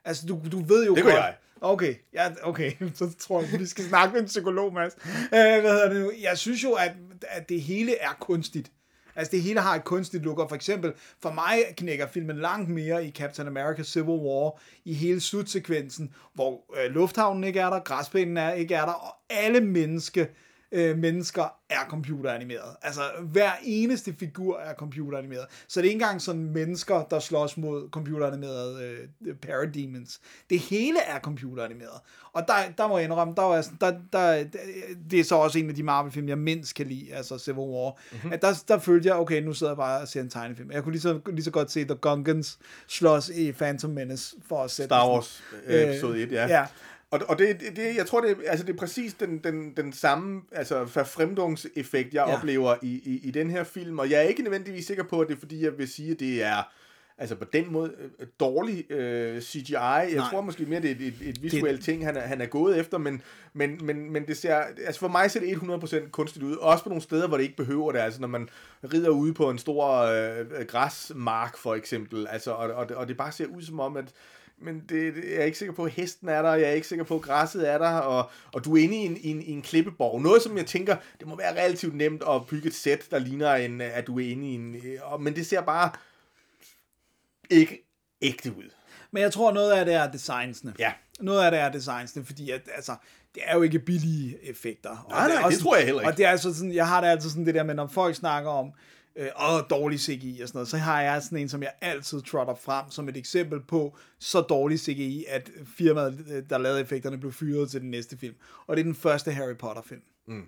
Altså, du, du ved jo Det gør jeg. Okay, ja, okay, <laughs> så tror jeg, vi skal snakke med en psykolog, Mads. Øh, hvad hedder det nu? Jeg synes jo, at, at det hele er kunstigt. Altså, det hele har et kunstigt look, og for eksempel, for mig knækker filmen langt mere i Captain America Civil War, i hele slutsekvensen, hvor øh, lufthavnen ikke er der, græsplænen er, ikke er der, og alle menneske, øh, mennesker er computeranimeret. Altså, hver eneste figur er computeranimeret. Så det er ikke engang sådan mennesker, der slås mod computeranimerede øh, parademons. Det hele er computeranimeret. Og der, der må jeg indrømme, der, var, der, der, det er så også en af de Marvel-film, jeg mindst kan lide, altså Civil War. Mhm. Mm-hmm. At der, der følte jeg, okay, nu sidder jeg bare og ser en tegnefilm. Jeg kunne lige så, lige så godt se The Gungans slås i Phantom Menace for at sætte Star sådan- Wars øh, episode 1, ja. ja. Og, og det, det, det, jeg tror, det, altså det er præcis den, den, den samme altså forfremdungseffekt, jeg Ja. oplever i, i, i den her film. Og jeg er ikke nødvendigvis sikker på, at det er fordi, jeg vil sige, at det er altså på den måde øh, dårlig øh, CGI. Jeg Nej. Tror måske mere, det er et, et, et visuelt ting, han er, han er gået efter, men, men, men, men det ser, altså for mig ser det 100% kunstigt ud. Også på nogle steder, hvor det ikke behøver det. Altså når man rider ude på en stor øh, græsmark, for eksempel. Altså, og, og, det- og det bare ser ud som om, at men det, det, jeg er ikke sikker på, at hesten er der, jeg er ikke sikker på, at græsset er der, og, og du er inde i en, en, en klippeborg. Noget, som jeg tænker, det må være relativt nemt at bygge et sæt, der ligner, en, at du er inde i en... og- Men det ser bare ikke ægte ud. Men jeg tror, noget af det er designsene. Ja. Noget af det er designsene, fordi at, altså, det er jo ikke billige effekter. Og Nej, er nej, det også- tror jeg heller ikke. Og det er altså sådan, jeg har det altid sådan det der med, når folk snakker om, øh, og dårlig CGI og sådan noget, så har jeg sådan en, som jeg altid trotter frem som et eksempel på så dårlig CGI, at firmaet, der lavede effekterne, blev fyret til den næste film. Og det er den første Harry Potter film. Mm.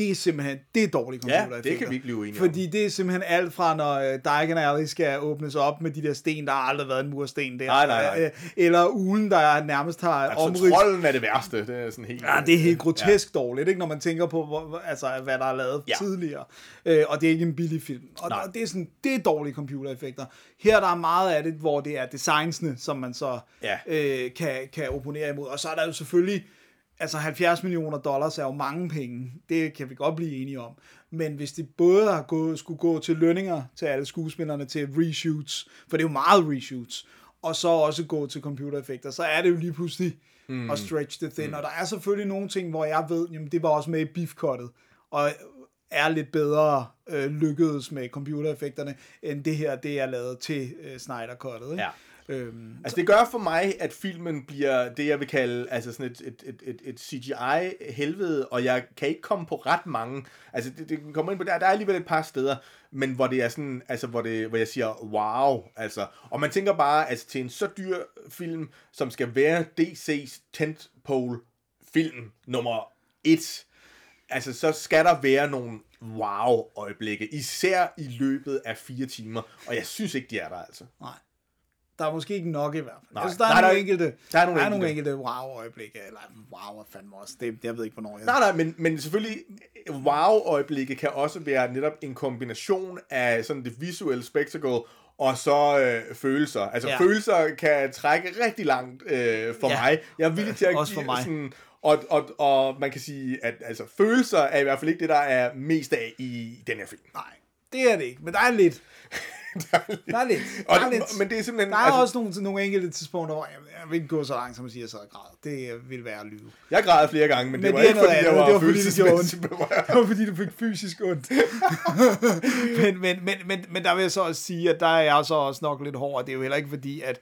Det er simpelthen, det er dårlige Ja, computereffekter. det kan vi ikke blive uenige om. Fordi det er simpelthen alt fra, når øh, Diagon Alley skal åbnes op med de der sten, der har aldrig været en mursten der. Nej, nej, nej. Øh, Eller ugen, der nærmest har Altså, omrids. trolden er det værste. Det er sådan helt... Ja, det er helt grotesk ja. dårligt, ikke? når man tænker på, hvor, altså, hvad der er lavet Ja. ja. tidligere. Øh, og det er ikke en billig film. Og, og det er sådan, det er dårlige computereffekter. Her der er meget af det, hvor det er designsene, som man så Ja. øh, kan, kan opponere imod. Og så er der jo selvfølgelig, altså 70 millioner dollars er jo mange penge. Det kan vi godt blive enige om. Men hvis det både har gået, skulle gå til lønninger til alle skuespillerne, til reshoots, for det er jo meget reshoots, og så også gå til computereffekter, så er det jo lige pludselig mm. at stretch the thin. Mm. Og der er selvfølgelig nogle ting, hvor jeg ved, jamen det var også med i beefcuttet, og er lidt bedre øh, lykkedes med computereffekterne, end det her, det er lavet til øh, Snyder-cuttet. Ikke? Ja. Øhm, Altså det gør for mig, at filmen bliver det, jeg vil kalde altså sådan et, et, et, et, et CGI-helvede, og jeg kan ikke komme på ret mange. Altså det, det kommer ind på, der, der er alligevel et par steder, men hvor det er sådan, altså hvor, det, hvor jeg siger, wow, altså. Og man tænker bare, altså til en så dyr film, som skal være DC's tentpole film nummer et, altså så skal der være nogle wow-øjeblikke, især i løbet af fire timer, og jeg synes ikke, de er der altså. nej. Der er måske ikke nok i hvert fald. Nej. Synes, der er Nej, nogle der- enkelte, der er nogle der er enkelte. enkelte wow-øjeblikke, eller wow fandme også, det, jeg ved ikke, hvornår jeg... Nej, nej, men, men selvfølgelig, wow-øjeblikke kan også være netop en kombination af sådan det visuelle spectacle, og så øh, følelser. Altså ja. Følelser kan trække rigtig langt øh, for Ja. mig. Jeg er villig til at Også for give mig. sådan... Og, og, og man kan sige, at altså, følelser er i hvert fald ikke det, der er mest af i den her film. Nej, det er det ikke, men der er lidt. <laughs> der lidt. Der er lidt. Der er lidt. men det er simpelthen... Der er altså, også nogle, nogle enkelte tidspunkter, hvor jeg, jeg vil ikke gå så langt, som at sige, at jeg sad og græd. Det øh, ville være at lyve. Jeg græd flere gange, men, Men det var det er ikke, fordi andet. jeg var, Det var, fordi det gjorde følelsesmæssigt <laughs> berørt. Det var fordi, du fik fysisk ondt. <laughs> men, men, men, men, men der vil jeg så også sige, at der er jeg så også nok lidt hård, og det er jo heller ikke fordi, at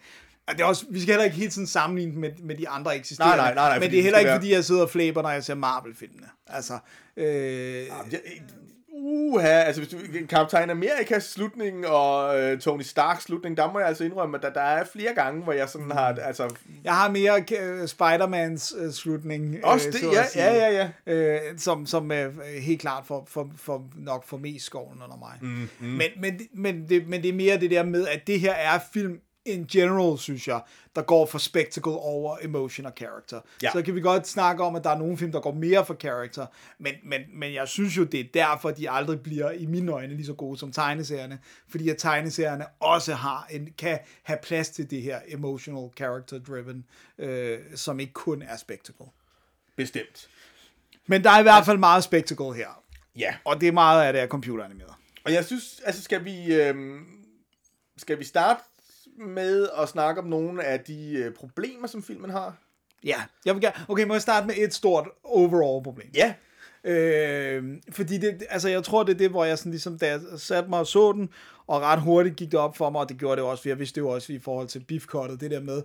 det er også, vi skal heller ikke hele tiden sammenligne med, med de andre eksisterende. Nej, nej, nej, nej, men det er heller ikke, være- fordi jeg sidder og flæber, når jeg ser Marvel-filmene. Altså, øh, Jeg, uha, altså hvis du, Captain Amerikas slutning og øh, Tony Starks slutning, der må jeg altså indrømme, at der, der er flere gange, hvor jeg sådan har, altså, jeg har mere uh, Spider-Mans uh, slutning. også øh, det, ja, sige. ja, ja, ja. øh, som, som øh, helt klart for, for, for nok for mest skoven under mig. Mm, mm. Men, men, men, det, men det er mere det der med, at det her er film in general, synes jeg, der går for spectacle over emotion og character. Ja. Så kan vi godt snakke om, at der er nogle film, der går mere for character, men, men, men jeg synes jo, det er derfor, de aldrig bliver i mine øjne lige så gode som tegneserierne, fordi at tegneserierne også har en, kan have plads til det her emotional character driven, øh, som ikke kun er spectacle. Bestemt. Men der er i hvert fald meget spectacle her. Ja, Og det er meget af det er computeranimeret. og jeg synes, altså skal vi, øhm, skal vi starte med at snakke om nogle af de øh, problemer, som filmen har? Ja, jeg vil gerne... Okay, må jeg starte med et stort overall problem? Ja, Øh, fordi det, altså jeg tror, det er det, hvor jeg sådan ligesom, da jeg satte mig og så den, og ret hurtigt gik det op for mig, og det gjorde det også, for jeg vidste det jo også i forhold til beefcuttet, det der med,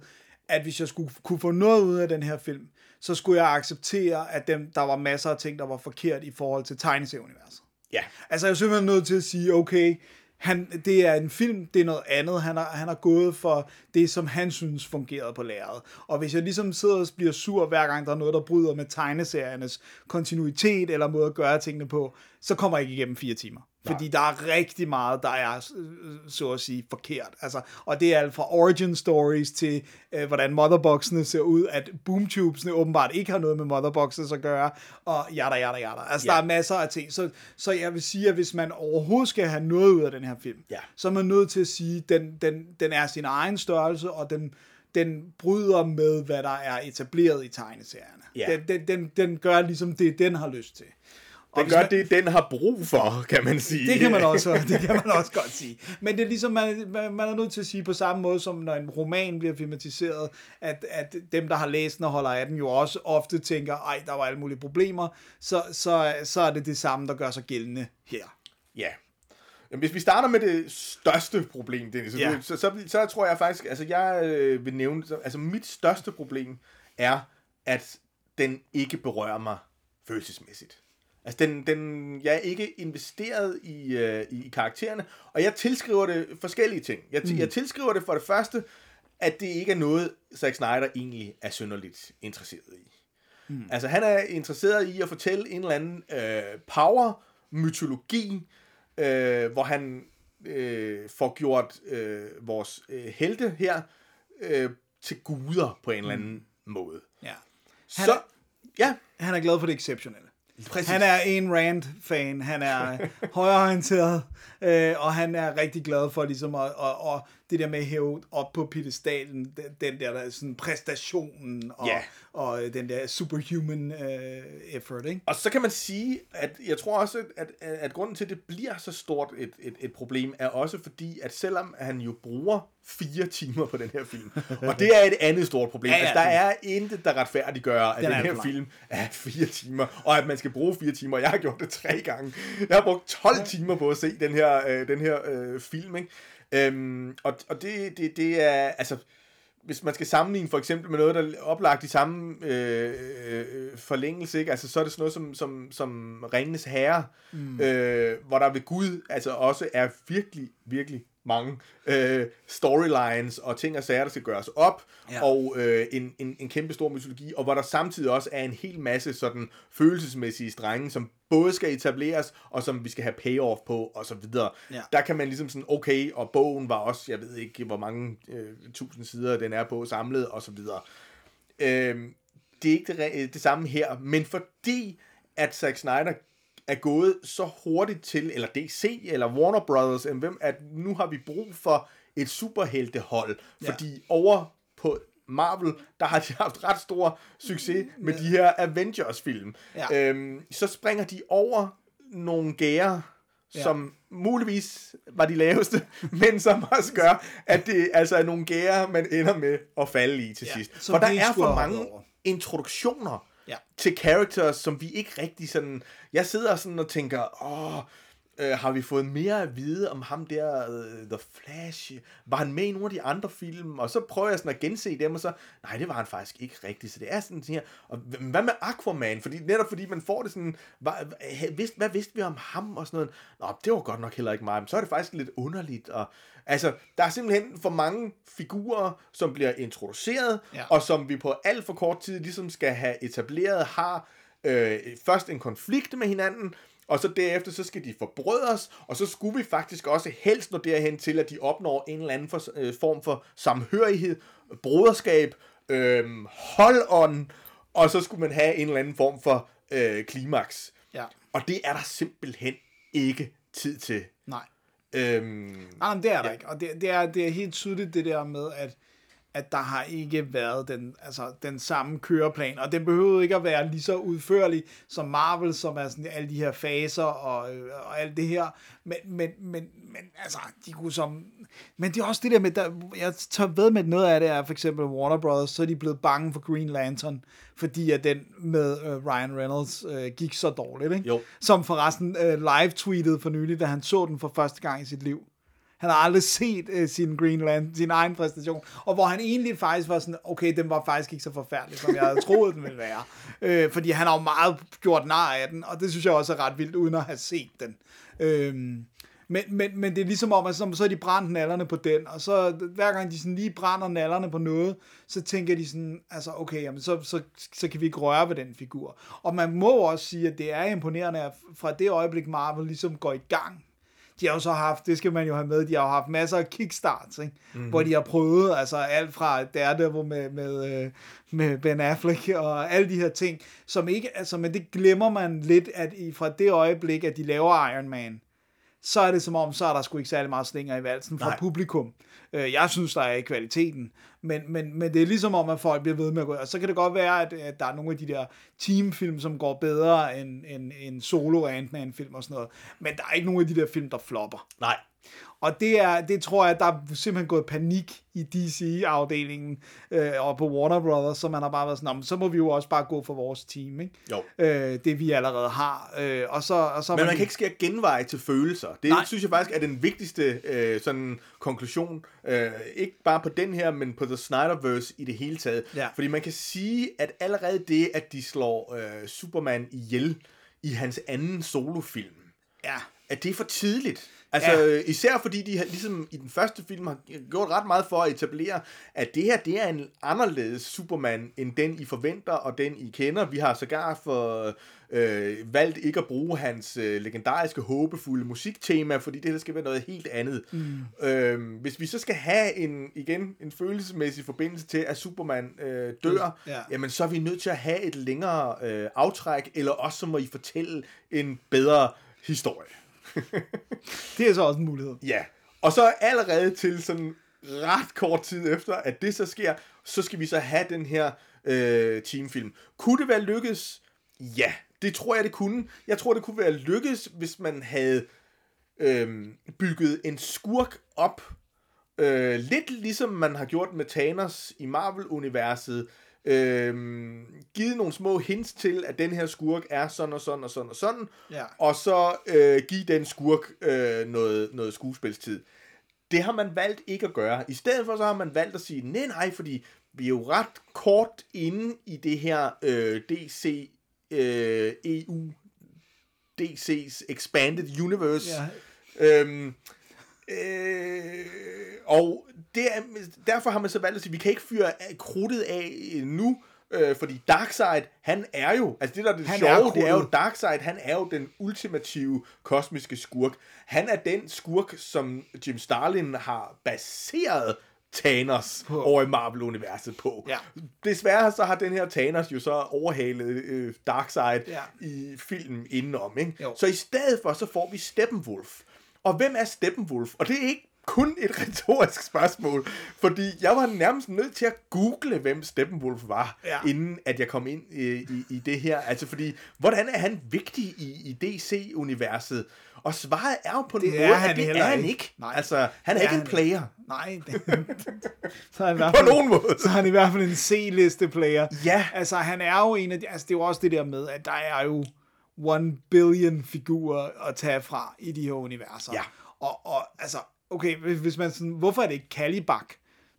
at hvis jeg skulle kunne få noget ud af den her film, så skulle jeg acceptere, at dem, der var masser af ting, der var forkert i forhold til tegneserieuniverset. ja, Altså, jeg er simpelthen nødt til at sige, okay, han, det er en film, det er noget andet. Han har, han har gået for det, som han synes fungerede på lærredet. Og hvis jeg ligesom sidder og bliver sur, hver gang der er noget, der bryder med tegneseriernes kontinuitet eller måde at gøre tingene på, så kommer jeg ikke igennem fire timer. Fordi der er rigtig meget, der er, øh, så at sige, forkert. Altså, og det er alt fra origin stories til, øh, hvordan motherboxene ser ud, at boomtubesene åbenbart ikke har noget med motherboxes at gøre, og jada, jada, jada. Altså, ja. der er masser af ting. Så, så jeg vil sige, at hvis man overhovedet skal have noget ud af den her film, Ja. så er man nødt til at sige, at den, den, den er sin egen størrelse, og den, den bryder med, hvad der er etableret i tegneserierne. Ja. Den, den, den, den gør ligesom det, den har lyst til. Den gør man- det, den har brug for, kan man sige. Det kan man også, det kan man også godt sige. Men det er ligesom, man, man er nødt til at sige på samme måde, som når en roman bliver filmatiseret, at, at dem, der har læst den og holder af den, jo også ofte tænker, ej, der var alle mulige problemer, så, så, så er det det samme, der gør sig gældende her. Ja. Jamen, hvis vi starter med det største problem, Dennis, Ja. så, så, så tror jeg faktisk, altså jeg øh, vil nævne, så- altså mit største problem er, at den ikke berører mig følelsesmæssigt. Altså, den, den, jeg er ikke investeret i, øh, i karaktererne, og jeg tilskriver det forskellige ting. Jeg, mm. jeg tilskriver det for det første, at det ikke er noget, Zack Snyder egentlig er synderligt interesseret i. Mm. Altså, han er interesseret i at fortælle en eller anden øh, power-mytologi, øh, hvor han øh, får gjort øh, vores øh, helte her øh, til guder på en eller anden mm. måde. Ja. Så, ja, Han er glad for det exceptionelle. Præcis. Han er en Rand-fan, han er <laughs> højreorienteret, øh, og han er rigtig glad for ligesom at, og, og det der med at hæve op på pedestalen, den, den der, der sådan præstationen, og, Ja. Og øh, den der superhuman øh, effort, ikke? Og så kan man sige, at jeg tror også, at, at, at grunden til, at det bliver så stort et, et, et problem, er også fordi, at selvom han jo bruger fire timer på den her film, <laughs> og det er et andet stort problem. Ja, Ja, ja, altså, der er intet, der retfærdiggør, at Den den, er her film er fire timer, og at man skal bruge fire timer. Jeg har gjort det tre gange. Jeg har brugt 12 timer på at se den her, øh, den her øh, film, ikke? Øhm, og og det, det, det er, altså, hvis man skal sammenligne for eksempel med noget, der er oplagt i samme øh, øh, forlængelse, ikke? Altså, så er det sådan noget som, som, som Ringenes Herre, mm. øh, hvor der ved Gud altså også er virkelig, virkelig mange øh, storylines og ting og sager, der skal gøres op, Ja. og øh, en, en, en kæmpe stor mytologi, og hvor der samtidig også er en hel masse sådan følelsesmæssige strenge, som både skal etableres, og som vi skal have payoff på, og så videre. Ja. Der kan man ligesom sådan, okay, og bogen var også, jeg ved ikke, hvor mange øh, tusind sider den er på samlet, og så videre. Øh, det er ikke det, det samme her, men fordi at Zack Snyder er gået så hurtigt til, eller DC, eller Warner Brothers, end hvem, at nu har vi brug for et superheltehold, Ja. ja. fordi over på Marvel, der har de haft ret stor succes med de her Avengers-film. Ja. Øhm, så springer de over nogle gære, Ja. ja. som muligvis var de laveste, <laughs> men som også gør, at det altså er nogle gære, man ender med at falde i til Ja, sidst. For der er for mange over. introduktioner Ja. til characters, som vi ikke rigtig sådan... Jeg sidder sådan og tænker, åh, øh, har vi fået mere at vide om ham der, uh, The Flash? Var han med i nogle af de andre film? Og så prøver jeg sådan at gense dem, og så, nej, det var han faktisk ikke rigtigt. Så det er sådan her, og hvad med Aquaman? Fordi, netop fordi man får det sådan, hvad, hvad, vidste, hvad vidste vi om ham? Og sådan noget. Nå, det var godt nok heller ikke mig. Men så er det faktisk lidt underligt. Og, altså, der er simpelthen for mange figurer, som bliver introduceret, Ja. og som vi på alt for kort tid ligesom skal have etableret, har øh, først en konflikt med hinanden, og så derefter så skal de forbrødres, og så skulle vi faktisk også helst nå derhen til, at de opnår en eller anden for, øh, form for samhørighed, broderskab, øh, hold-on, og så skulle man have en eller anden form for øh, klimaks. Ja. Og det er der simpelthen ikke tid til. Nej. Øhm, Nej, men det er der ja. ikke. Og det, det, er, det er helt tydeligt det der med, at, at der har ikke været den, altså, den samme køreplan. Og den behøvede ikke at være lige så udførlig som Marvel, som er sådan alle de her faser og, øh, og alt det her. Men, men, men, men altså, de kunne som... Men det er også det der med, der, jeg tager ved med, noget af det er for eksempel Warner Brothers, så er de blevet bange for Green Lantern, fordi at den med øh, Ryan Reynolds øh, gik så dårligt, ikke? Jo. Som forresten øh, live-tweetede for nylig, da han så den for første gang i sit liv. Han har aldrig set øh, sin Greenland, sin egen præstation, og hvor han egentlig faktisk var sådan, okay, den var faktisk ikke så forfærdelig, som jeg havde <laughs> troet, den ville være. Øh, fordi han har jo meget gjort nar af den, og det synes jeg også er ret vildt, uden at have set den. Øh, men, men, men det er ligesom om, at så, så er de brændt nallerne på den, og så hver gang de sådan lige brænder nallerne på noget, så tænker de sådan, altså okay, jamen, så, så, så kan vi ikke røre ved den figur. Og man må også sige, at det er imponerende, at fra det øjeblik Marvel ligesom går i gang de har jo så haft, det skal man jo have med, de har jo haft masser af kickstarts, ikke? Mm-hmm. hvor de har prøvet, altså alt fra Daredevil med, med, øh, med Ben Affleck og alle de her ting, som ikke, altså, men det glemmer man lidt, at i, fra det øjeblik, at de laver Iron Man, så er det som om, så er der sgu ikke særlig meget slinger i valsen fra Nej. publikum. Øh, Jeg synes, der er i kvaliteten, men, men, men det er ligesom om, at folk bliver ved med at gå, og så kan det godt være, at, at der er nogle af de der teamfilm, som går bedre end, end, end solo ant film og sådan noget, men der er ikke nogen af de der film, der flopper. Nej. Og det, er, det tror jeg, der er simpelthen gået panik i DC-afdelingen øh, og på Warner Brothers, så man har bare været sådan, "Nå, men så må vi jo også bare gå for vores team, ikke? Jo. Øh, det vi allerede har. Øh, og så, og så Men man kan ikke skære genvej til følelser. Det. Nej. synes jeg faktisk er den vigtigste øh, sådan konklusion. Øh, ikke bare på den her, men på The Snyderverse i det hele taget. Ja. Fordi man kan sige, at allerede det, at de slår øh, Superman ihjel i hans anden solofilm, Ja. at det er for tidligt. Altså, Ja. ja. især fordi de har, ligesom i den første film har gjort ret meget for at etablere, at det her, det er en anderledes Superman, end den I forventer, og den I kender. Vi har sågar for øh, valgt ikke at bruge hans øh, legendariske, håbefulde musiktema, fordi det her skal være noget helt andet. Mm. Øh, hvis vi så skal have en, igen, en følelsesmæssig forbindelse til, at Superman øh, dør, Ja. jamen så er vi nødt til at have et længere øh, aftræk, eller også så må I fortælle en bedre historie. Det er så også en mulighed. Ja, og så allerede til sådan ret kort tid efter, at det så sker, så skal vi så have den her øh, teamfilm. Kunne det være lykkes? Ja, det tror jeg, det kunne. Jeg tror, det kunne være lykkes, hvis man havde øh, bygget en skurk op, øh, lidt ligesom man har gjort med Thanos i Marvel-universet, øh, givet nogle små hints til, at den her skurk er sådan og sådan og sådan og sådan, Ja. og så øh, give den skurk øh, noget, noget skuespilstid. Det har man valgt ikke at gøre. I stedet for så har man valgt at sige, nej nej, fordi vi er jo ret kort inde i det her øh, DC øh, EU DC's Expanded Universe. Ja. Øhm, øh, og det er, derfor har man så valgt at sige, vi kan ikke fyre krudtet af nu, øh, fordi Darkseid, han er jo, altså det der er det Han sjove, er det er jo. Darkseid, han er jo den ultimative kosmiske skurk. Han er den skurk, som Jim Starlin har baseret Thanos på. over i Marvel-universet på. Ja. Desværre så har den her Thanos jo så overhalet øh, Darkseid Ja. i filmen indenom. Ikke? Jo. Så i stedet for, så får vi Steppenwolf. Og hvem er Steppenwolf? Og det er ikke kun et <laughs> retorisk spørgsmål, fordi jeg var nærmest nødt til at google, hvem Steppenwolf var, Ja. ja. inden at jeg kom ind i, i, i det her. Altså fordi, hvordan er han vigtig i, i DC-universet? Og svaret er jo på en Det måde, er han at det er han ikke. ikke. Nej. Altså, han er Det ikke en player. Nej. <laughs> så er han i hvert På fald, nogen måde. så er han i hvert fald en C-liste player. Ja. Altså, han er jo en af de, altså, det er jo også det der med, at der er jo one billion figurer at tage fra i de her universer. Ja. Og, og altså, okay, hvis, man sådan, hvorfor er det ikke Kalibak?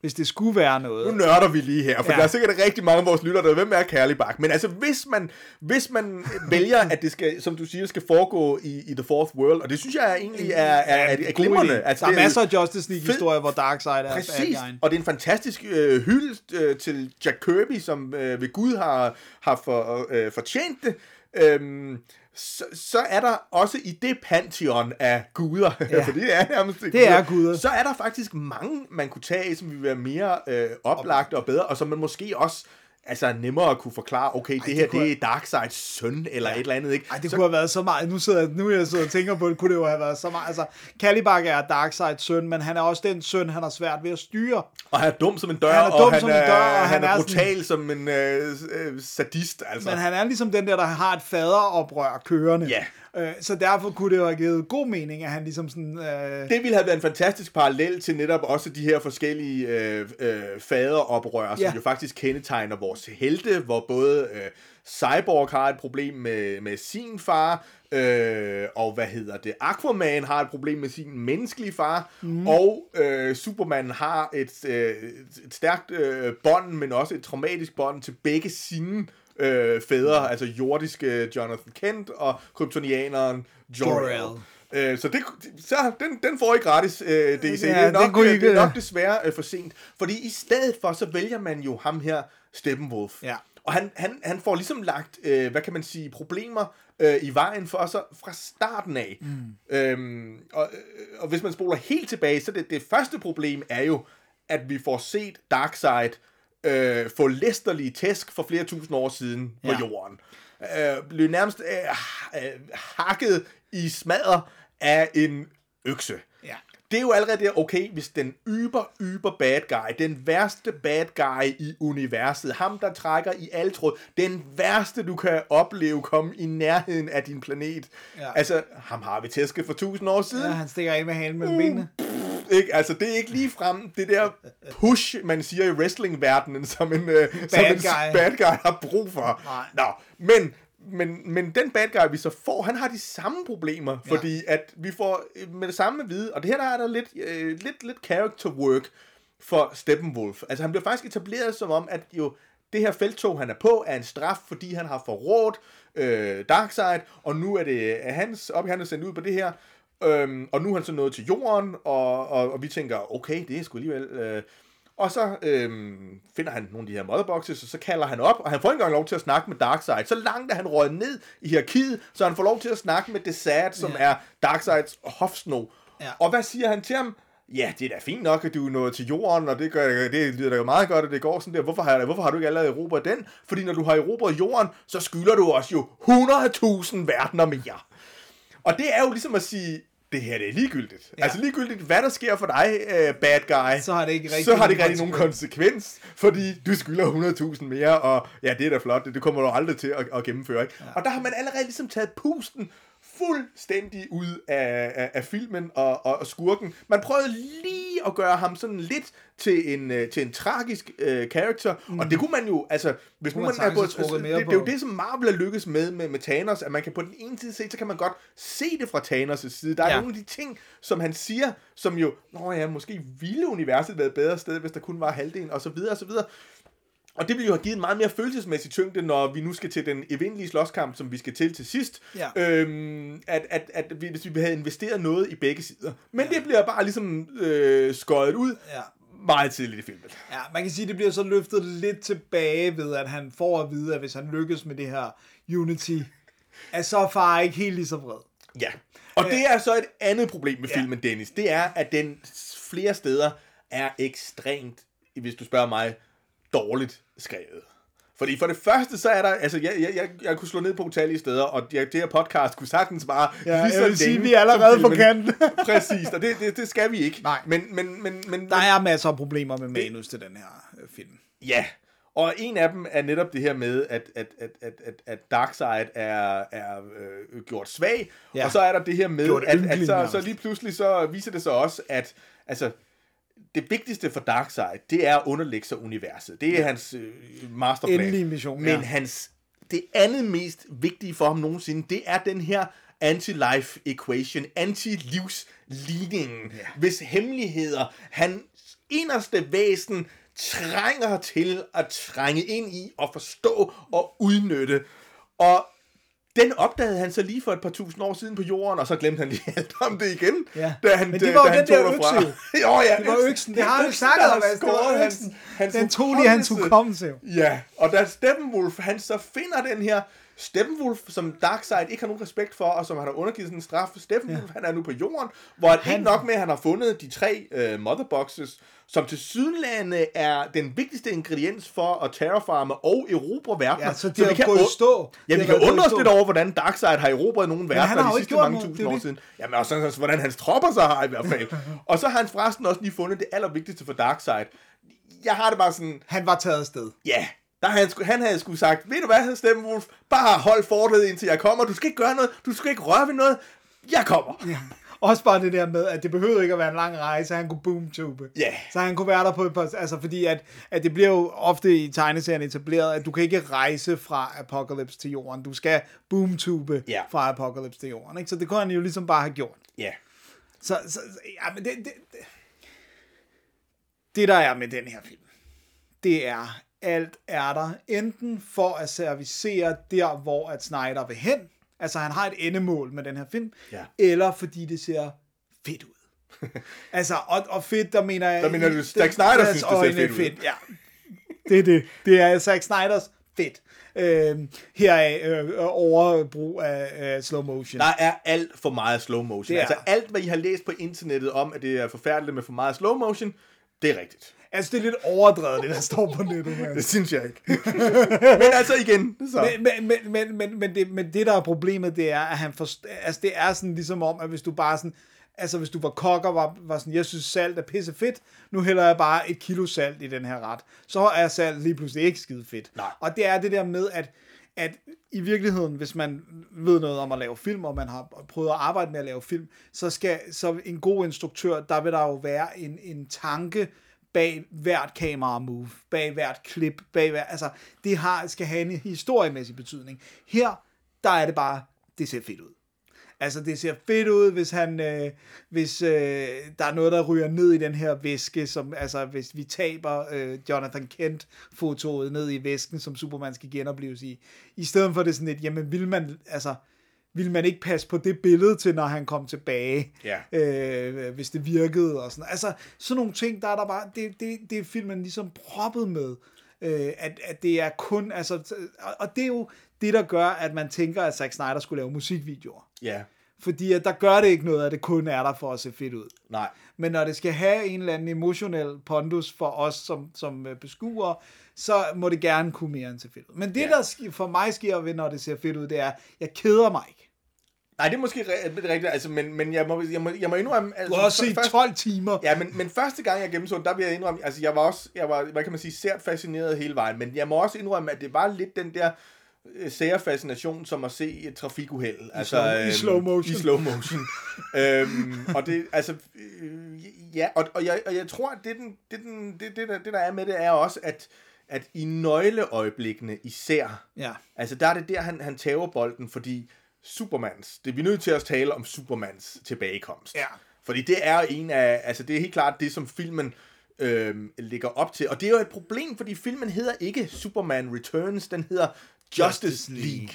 Hvis det skulle være noget. Nu nørder vi lige her, for Ja. der er sikkert rigtig mange af vores lyttere, der ved, hvem er Kærlig Bak. Men altså, hvis man, hvis man <laughs> vælger, at det skal, som du siger, skal foregå i, i The Fourth World, og det synes jeg egentlig er, er, er, er glimrende. Altså, der er det masser af Justice League-historier, hvor Darkseid er Præcis, og det er en fantastisk øh, hyldest øh, til Jack Kirby, som øh, ved Gud har, har for, øh, fortjent det. Øhm, så, så er der også i det pantheon af guder, <laughs> Ja. for det er nærmest Det er guder. så er der faktisk mange, man kunne tage som vil være mere øh, oplagte og bedre, og som man måske også altså nemmere at kunne forklare, okay, det, det her kunne det er Darkseids søn, eller ja. et eller andet, ikke? Ej, det så, kunne have været så meget. Nu sidder jeg, nu jeg sidder og tænker på det, kunne det jo have været så meget. Altså, Kalibak er Darkseids søn, men han er også den søn, han har svært ved at styre. og han er dum som en dør, Han er dum og han som en er, dør, og han han er er brutal som en øh, øh, sadist, altså. Men han er ligesom den der, der har et faderoprør kørende. Ja. Øh, så derfor kunne det jo have givet god mening, at han ligesom sådan... Øh, Det ville have været en fantastisk parallel til netop også de her forskellige øh, øh, faderoprør, som Ja. jo faktisk kendetegner vores helte, hvor både øh, Cyborg har et problem med, med sin far, øh, og hvad hedder det, Aquaman har et problem med sin menneskelige far, mm. og øh, Superman har et, øh, et stærkt øh, bånd, men også et traumatisk bånd til begge sine øh, fædre, altså jordiske Jonathan Kent og kryptonianeren Jor-El. Øh, så det, så den, den får I gratis, øh, DC. Ja, det, er nok, I øh, det er nok desværre øh, for sent. Fordi i stedet for, så vælger man jo ham her, Steppenwolf. Ja. Og han, han, han får ligesom lagt, øh, hvad kan man sige, problemer øh, i vejen for sig fra starten af. Mm. Øhm, og, øh, og hvis man spoler helt tilbage, så det, det første problem er jo, at vi får set Darkseid øh, få læsterlige tæsk for flere tusind år siden på Ja. jorden. Øh, blev nærmest øh, øh, hakket i smadder af en økse. Ja. Det er jo allerede der, okay, hvis den yber, yber bad guy, den værste bad guy i universet, ham der trækker i alle tråd, den værste du kan opleve komme i nærheden af din planet. Ja. Altså, ham har vi tæsket for tusind år siden. Ja, han stikker af med halen mellem benene. Ikke? Altså, det er ikke lige frem det der push, man siger i wrestlingverdenen, som en, uh, som en guy. bad guy har brug for. Nej. Nå, men, men, men den bad guy, vi så får, han har de samme problemer, ja. fordi at vi får øh, med det samme at vide, og det her der er der lidt, øh, lidt, lidt character work for Steppenwolf. Altså, han bliver faktisk etableret som om, at jo, det her feltog, han er på, er en straf, fordi han har forrådt øh, Darkseid, og nu er det er hans op, han er sendt ud på det her, øhm, og nu er han så nået til jorden, og, og, og vi tænker, okay, det er sgu alligevel... Øh, og så øhm, finder han nogle af de her motherboxes, og så kalder han op, og han får ikke engang lov til at snakke med Darkseid. Så langt er han røget ned i hierarkiet, så han får lov til at snakke med Desad, som Ja. er Darkseids hofsno. Ja. Og hvad siger han til ham? Ja, det er da fint nok, at du er nået til jorden, og det, gør, det lyder da meget godt, at det går sådan der. Hvorfor har, hvorfor har du ikke allerede erobret den? Fordi når du har erobret jorden, så skylder du os jo 100.000 verdener mere. Og det er jo ligesom at sige, det her det er ligegyldigt. Ja. Altså ligegyldigt, hvad der sker for dig, uh, bad guy, Så har det ikke rigtig så har det ikke nogen rigtig nogen konsekvens, fordi du skylder 100.000 mere, og ja, det er da flot, det, det kommer du aldrig til at, at gennemføre. Ikke? Ja. Og der har man allerede ligesom taget pusten fuldstændig ud af, af, af filmen og, og, og skurken. Man prøvede lige at gøre ham sådan lidt til en, øh, til en tragisk øh, karakter, mm. og det kunne man jo, altså, hvis nu man, er trukket det, mere det, er jo det, som Marvel er lykkes med, med med Thanos, at man kan på den ene side se, så kan man godt se det fra Thanos' side. Der er ja. nogle af de ting, som han siger, som jo, nå ja, måske ville universet være et bedre sted, hvis der kun var halvdelen, og så videre, og så videre. Og det ville jo have givet en meget mere følelsesmæssig tyngde, når vi nu skal til den evindelige slåskamp, som vi skal til til sidst. Ja. Øhm, at, at, at vi, hvis vi havde investeret noget i begge sider. Men ja. det bliver bare ligesom øh, skåret ud Ja. meget tidligt i filmen. Ja, man kan sige, at det bliver så løftet lidt tilbage ved, at han får at vide, at hvis han lykkes med det her Unity, er så far ikke helt lige så vred. Ja. Og det er så et andet problem med Ja. filmen, Dennis. Det er, at den flere steder er ekstremt, hvis du spørger mig, dårligt skrevet. Fordi for det første, så er der, altså jeg, jeg, jeg, jeg kunne slå ned på utallige steder, og det, det her podcast kunne sagtens bare Ja, lige så jeg vil sige, vi er allerede på kanten. <laughs> Præcis, og det, det, det skal vi ikke. Nej. Men, men, men, men, Der er masser af problemer med manus til den her øh, film. Ja, og en af dem er netop det her med, at, at, at, at, at, at Darkseid er, er øh, gjort svag, Ja. og så er der det her med, Gjort at, at så, så lige pludselig så viser det sig også, at altså, det vigtigste for Darkseid, det er at underlægge sig universet. Det er ja. hans øh, masterplan. Endelige mission, Men ja. hans, det andet mest vigtige for ham nogensinde, det er den her anti-life equation, anti-livsligningen, ja. hvis hemmeligheder, han inderste væsen trænger til at trænge ind i og forstå og udnytte. Og den opdagede han så lige for et par tusind år siden på jorden, og så glemte han lige alt om det igen. Ja. Da han, Men det var jo da han den der økse <laughs> jo, ja, Det var øksen, det har han jo øksen, snakket om, altså, det var øksen. hans Den tog de hans hukommelse jo. Ja, og da Steppenwolf, han så finder den her Steppenwolf, som Darkseid ikke har nogen respekt for, og som han har undergivet sådan en straf. Steppenwolf, ja. han er nu på jorden, hvor han... ikke nok med, at han har fundet de tre uh, motherboxes, som til sydenlande er den vigtigste ingrediens for at terraforme og erobre verdener. Ja, så de har vi kan gået stå. Ja, vi kan undre os lidt over, hvordan Darkseid har erobret nogle han verdener har jo de sidste mange noget, tusind det år det. siden. Jamen også, også hvordan hans tropper så har i hvert fald. <laughs> og så har han forresten også lige fundet det allervigtigste for Darkseid. Jeg har det bare sådan, Han var taget afsted. Ja, der havde han, han havde sgu sagt, ved du hvad, Steppenwolf, bare hold fortet indtil jeg kommer. Du skal ikke gøre noget, du skal ikke røre ved noget. Jeg kommer. Ja. Også bare det der med, at det behøvede ikke at være en lang rejse, han kunne boomtube. Ja. Så han kunne være der på et par... Altså fordi, at, at det bliver jo ofte i tegneserien etableret, at du kan ikke rejse fra Apocalypse til jorden. Du skal boomtube Ja. fra Apocalypse til jorden. Ikke? Så det kunne han jo ligesom bare have gjort. Ja. Så, så så- ja, men det, det, det, det der er med den her film, det er, alt er der enten for at servicere der, hvor at Snyder vil hen, altså han har et endemål med den her film, Ja. eller fordi det ser fedt ud. <laughs> altså, og, og fedt, der mener jeg... Der mener du, Zack Snyder synes, det ser fedt ud. Ja, det er det. Det er Zack Snyders fedt. Øhm, her er øh, overbrug af øh, slow motion. Der er alt for meget slow motion. Det er Altså alt, hvad I har læst på internettet om, at det er forfærdeligt med for meget slow motion, det er rigtigt. Altså, det er lidt overdrevet, det der står på nettet. Men, <laughs> Det synes jeg ikke. <laughs> Men altså igen, så. men, men, men, men, men, men, det, men det, der er problemet, det er, at han forst- altså, det er sådan ligesom om, at hvis du bare sådan, Altså, hvis du var kok og var, var sådan, jeg synes salt er pisse fedt, nu hælder jeg bare et kilo salt i den her ret. Så er salt lige pludselig ikke skide fedt. Nej. Og det er det der med, at, at i virkeligheden, hvis man ved noget om at lave film, og man har prøvet at arbejde med at lave film, så skal så en god instruktør, der vil der jo være en, en tanke bag hvert kamera move, bag hvert klip, bag hver, altså det har, skal have en historiemæssig betydning. Her, der er det bare, det ser fedt ud. Altså, det ser fedt ud, hvis han, øh, hvis øh, der er noget, der ryger ned i den her væske, som, altså, hvis vi taber øh, Jonathan Kent-fotoet ned i væsken, som Superman skal genopleves i. I stedet for det sådan lidt, jamen, vil man, altså, vil man ikke passe på det billede til, når han kom tilbage, Ja. øh, hvis det virkede og sådan. Altså, sådan nogle ting, der er der bare, det, det, det er filmen ligesom proppet med, øh, at, at det er kun, altså, og- og det er jo det, der gør, at man tænker, at Zack Snyder skulle lave musikvideoer. Ja, Fordi at der gør det ikke noget, at det kun er der for at se fedt ud. nej. Men når det skal have en eller anden emotionel pondus for os som, som øh, beskuere, så må det gerne kunne mere end se fedt ud. Men det, Ja. der for mig sker ved, når det ser fedt ud, det er, jeg keder mig ikke. Nej, det er måske ri- rigtigt, altså, men, men jeg, må, jeg, må, jeg må indrømme... Altså, Du har også set først- 12 timer. Ja, men, men første gang jeg gennemså der vil jeg indrømme, altså jeg var også, jeg var, hvad kan man sige, sært fascineret hele vejen, men jeg må også indrømme, at det var lidt den der øh, sære fascination, som at se et trafikuheld. Altså, slow- i slow motion. I slow motion. <laughs> øhm, og det, altså, øh, ja, og, og, jeg, og jeg tror, at det, den, det, den, det, det, der, det, der er med det, er også, at, at i nøgleøjeblikkene især, Ja. Altså, der er det der, han, han tager bolden, fordi Supermans, det er vi nødt til at tale om Supermans tilbagekomst. Ja. Fordi det er en af, altså det er helt klart det, som filmen øh, ligger op til. Og det er jo et problem, fordi filmen hedder ikke Superman Returns, den hedder Justice, Justice League. League.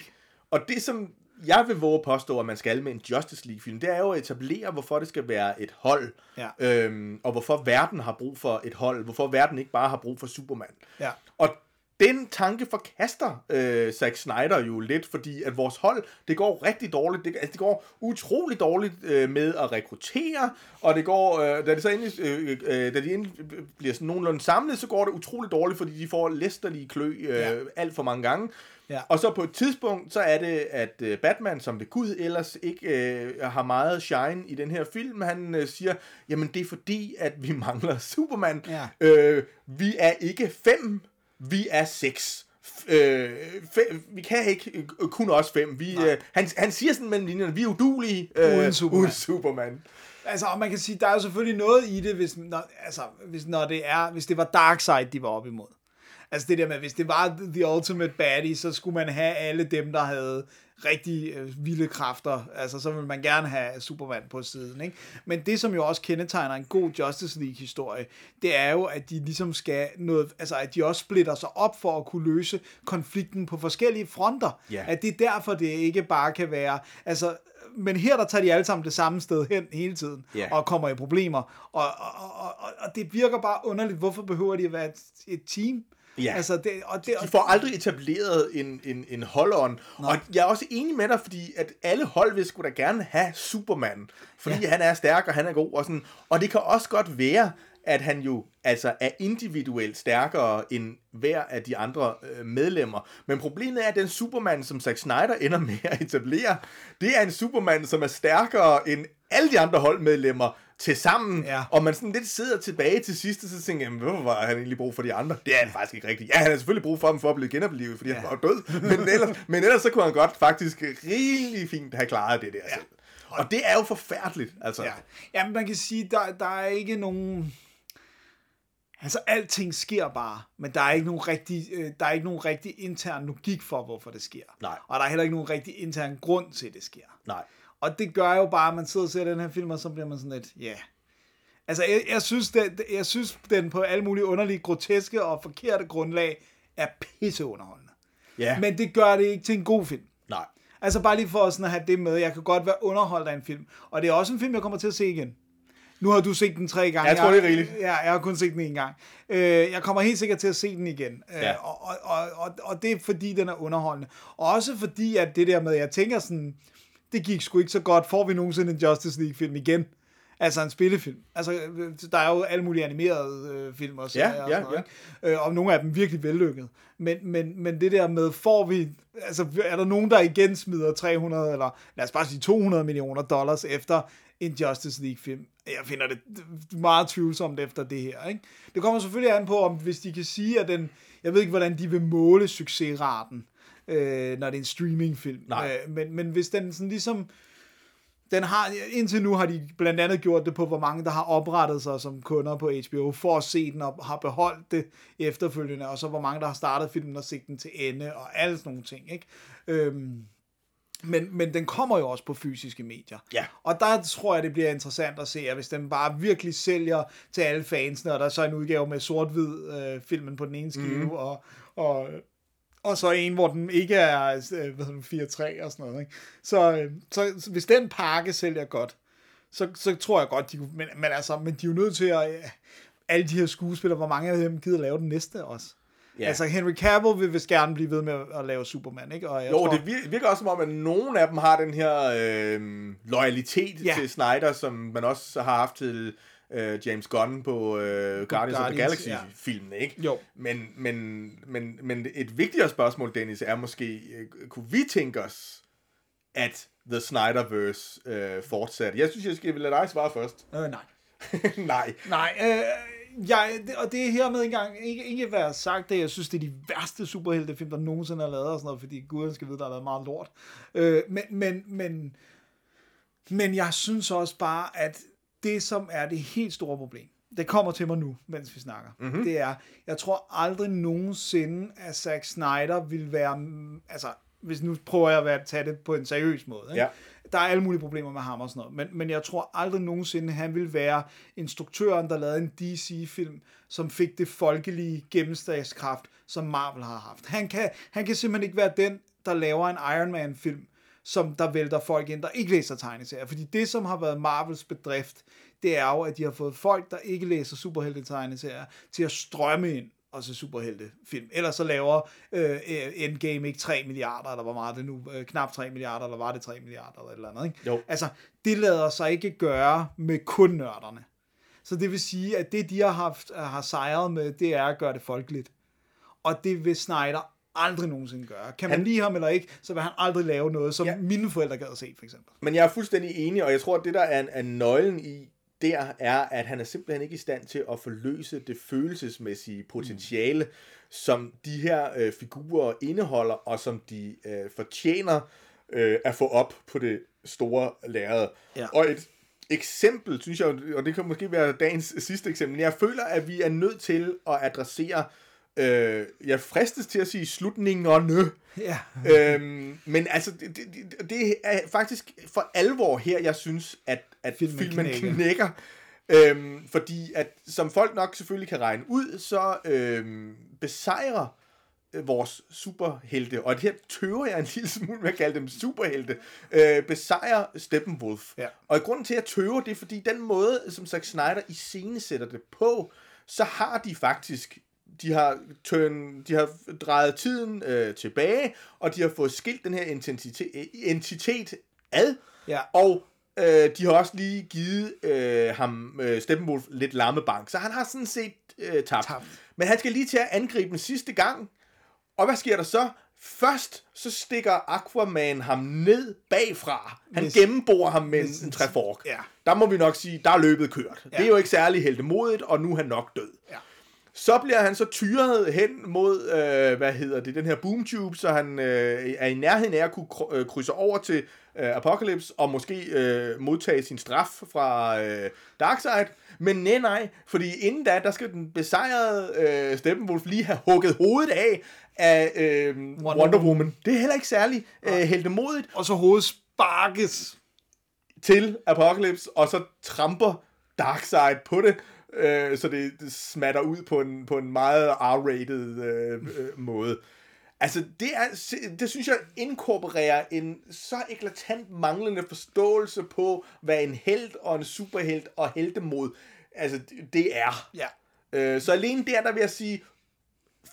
Og det, som jeg vil våge at påstå, at man skal med en Justice League-film, det er jo at etablere, hvorfor det skal være et hold. Ja. Øhm, og hvorfor verden har brug for et hold. Hvorfor verden ikke bare har brug for Superman. Ja. Og den tanke forkaster øh, Zack Snyder jo lidt, fordi at vores hold, det går rigtig dårligt. Det, altså, det går utrolig dårligt øh, med at rekruttere, og det går, øh, da det så endelig, øh, øh, da de endelig bliver sådan nogenlunde samlet, så går det utrolig dårligt, fordi de får læsterlige klø øh, Ja. alt for mange gange. Ja. Og så på et tidspunkt, så er det, at øh, Batman, som ved Gud ellers ikke øh, har meget shine i den her film, han øh, siger, jamen det er fordi, at vi <laughs> mangler Superman. Ja. Øh, vi er ikke fem, vi er seks. Øh, fem, vi kan ikke øh, kun os fem. Vi, øh, han, han siger sådan mellem linjerne, vi er udulige øh, Uden Superman. Uden Superman. Altså, og man kan sige, der er jo selvfølgelig noget i det, hvis, når, altså, hvis, når det er, hvis det var Darkseid, de var op imod. Altså det der med, hvis det var The Ultimate Baddie, så skulle man have alle dem, der havde rigtig øh, vilde kræfter. Altså, så ville man gerne have Superman på siden, ikke? Men det, som jo også kendetegner en god Justice League-historie, det er jo, at de ligesom skal noget, altså at de også splitter sig op for at kunne løse konflikten på forskellige fronter. Ja. At det er derfor, det ikke bare kan være, altså, men her der tager de alle sammen det samme sted hen hele tiden, Ja. og kommer i problemer, og, og, og, og, og det virker bare underligt, hvorfor behøver de at være et, et team? Ja. Altså, det, og det, De får aldrig etableret en, en, en hold-on. Og jeg er også enig med dig, fordi at alle hold vil sgu da gerne have Superman. Fordi ja. han er stærk, og han er god. Og, sådan. og det kan også godt være, at han jo altså er individuelt stærkere end hver af de andre øh, medlemmer. Men problemet er, at den Superman, som Zack Snyder ender med at etablere, det er en Superman, som er stærkere end alle de andre holdmedlemmer til sammen, Ja. og man sådan lidt sidder tilbage til sidst, og så tænker jeg, hvorfor var han egentlig brug for de andre? Det er han faktisk ikke rigtigt. Ja, han har selvfølgelig brug for dem for at blive genoplevet, fordi ja. han var død, men ellers, men ellers så kunne han godt faktisk rigtig fint have klaret det der ja. selv. Og det er jo forfærdeligt, altså. Ja, Jamen, man kan sige, der, der er ikke nogen... Altså, alting sker bare, men der er ikke nogen rigtig, øh, der er ikke nogen rigtig intern logik for, hvorfor det sker. Nej. Og der er heller ikke nogen rigtig intern grund til, at det sker. Nej. Og det gør jo bare, at man sidder og ser den her film, og så bliver man sådan lidt, ja. Yeah. Altså, jeg, jeg, synes, det, jeg synes, den på alle mulige underlige, groteske og forkerte grundlag er pisseunderholdende. Ja. Men det gør det ikke til en god film. Nej. Altså bare lige for sådan at have det med. Jeg kan godt være underholdt af en film. Og det er også en film, jeg kommer til at se igen. Nu har du set den tre gange. Jeg tror, det er rigeligt. Ja, jeg har kun set den en gang. Øh, jeg kommer helt sikkert til at se den igen. Øh, Ja. og, og, og, og, og det er fordi, den er underholdende. Og også fordi, at det der med, jeg tænker sådan, det gik sgu ikke så godt. Får vi nogensinde en Justice League-film igen? Altså en spillefilm. Altså, øh, der er jo alle mulige animerede øh, film og serier Ja, og ja, sådan noget, ikke? Øh, og nogle af dem virkelig vellykket. Men, men, men det der med, får vi, altså er der nogen, der igen smider 300, eller lad os bare sige 200 millioner dollars efter en Justice League-film? Jeg finder det meget tvivlsomt efter det her, ikke? Det kommer selvfølgelig an på, om hvis de kan sige, at den, jeg ved ikke, hvordan de vil måle succesraten, øh, når det er en streamingfilm. Nej. Øh, men, men hvis den sådan ligesom, den har, indtil nu har de blandt andet gjort det på, hvor mange der har oprettet sig som kunder på HBO, for at se den og har beholdt det efterfølgende, og så hvor mange der har startet filmen og set den til ende, og alle sådan nogle ting, ikke? Øhm, men, men den kommer jo også på fysiske medier. Ja. Og der tror jeg, det bliver interessant at se, at hvis den bare virkelig sælger til alle fansene, og der er så en udgave med sort-hvid øh, filmen på den ene skive, mm. og, og, og så en, hvor den ikke er øh, hvad hedder det, 4-3 og sådan noget. Ikke? Så, øh, så, så hvis den pakke sælger godt, så, så tror jeg godt, de kunne, men, men, altså, men de er jo nødt til at, øh, alle de her skuespillere, hvor mange af dem gider lave den næste også. Ja. Altså Henry Cavill vil vist gerne blive ved med at, lave Superman, ikke? Og jeg Jo, tror, det vir- virker også som om, at nogle af dem har den her øh, loyalitet Ja. til Snyder, som man også har haft til øh, James Gunn på øh, Guardians, of the Guardians, Galaxy-filmene, ikke? Jo. Men, men, men, men et vigtigere spørgsmål, Dennis, er måske, øh, kunne vi tænke os, at The Snyderverse øh, fortsat? Jeg synes, jeg skal lade dig svare først. Øh, nej. <laughs> Nej. Nej, øh, jeg, det- og det er hermed engang ikke, ikke være sagt, at jeg synes, det er de værste superheltefilm, der nogensinde har lavet, og sådan noget, fordi guderne skal vide, der har været meget lort. Øh, men, men, men, men jeg synes også bare, at det, som er det helt store problem, det kommer til mig nu, mens vi snakker, mm-hmm. det er, jeg tror aldrig nogensinde, at Zack Snyder vil være, mm, altså, hvis nu prøver jeg at være- tage det på en seriøs måde, ikke? Ja. der er alle mulige problemer med ham og sådan noget, men, men jeg tror aldrig nogensinde, han vil være instruktøren, der lavede en DC-film, som fik det folkelige gennemslagskraft, som Marvel har haft. Han kan, han kan simpelthen ikke være den, der laver en Iron Man-film, som der vælter folk ind, der ikke læser tegneserier. Fordi det, som har været Marvels bedrift, det er jo, at de har fået folk, der ikke læser superhelte-tegneserier, til at strømme ind og se superheltefilm. Ellers så laver øh, Endgame ikke 3 milliarder, eller hvor meget det nu, øh, knap 3 milliarder, eller var det 3 milliarder, eller et eller andet. Ikke? Jo. Altså, det lader sig ikke gøre med kun nørderne. Så det vil sige, at det, de har, haft, har sejret med, det er at gøre det folkeligt. Og det vil Snyder aldrig nogensinde gøre. Kan man Han- lide ham eller ikke, så vil han aldrig lave noget, som Ja. mine forældre gad at se, for eksempel. Men jeg er fuldstændig enig, og jeg tror, at det, der er, er nøglen i der, er, at han er simpelthen ikke i stand til at forløse det følelsesmæssige potentiale, mm. som de her øh, figurer indeholder, og som de øh, fortjener øh, at få op på det store lærred. Ja. Og et eksempel, synes jeg, og det kan måske være dagens sidste eksempel, men jeg føler, at vi er nødt til at adressere, øh, jeg fristes til at sige slutningerne, Ja. øhm, men altså, det, det, det er faktisk for alvor her, jeg synes, at, at filmen, Filmen knækker. knækker. Øhm, fordi at, som folk nok selvfølgelig kan regne ud, så øhm, besejrer øh, vores superhelte, og det her tøver jeg en lille smule med at kalde dem superhelte, øh, besejrer Steppenwolf. Ja. Og i grunden til at tøve, det er fordi den måde, som Zack Snyder i scene sætter det på, så har de faktisk de har, turn, de har drejet tiden øh, tilbage, og de har fået skilt den her entitet, entitet ad, Ja. og øh, de har også lige givet øh, ham, øh, Steppenwolf, lidt lammebank, så han har sådan set øh, tabt. Tabt. Men han skal lige til at angribe den sidste gang, og hvad sker der så? Først så stikker Aquaman ham ned bagfra. Han Hvis- gennembor ham med en, hvis- en træfork. Ja. Der må vi nok sige, der er løbet kørt. Ja. Det er jo ikke særlig heldemodigt, og nu er han nok død. Ja. Så bliver han så tyret hen mod, øh, hvad hedder det, den her boomtube, så han øh, er i nærheden af at kunne øh, krydse over til øh, Apocalypse, og måske øh, modtage sin straf fra øh, Darkseid. Men nej, nej, fordi inden da, der skal den besejrede øh, Steppenwolf lige have hugget hovedet af af øh, Wonder, Wonder Wonder Woman. Det er heller ikke særlig øh, heldemodigt Og så hovedet sparkes. til Apocalypse, og så tramper Darkseid på det, øh, så det, det smatter ud på en, på en meget R-rated øh, øh, måde. Altså, det, er, det synes jeg inkorporerer en så eklatant manglende forståelse på, hvad en held og en superhelt og heltemod, altså, det er. Ja. Øh, så alene der, der vil jeg sige,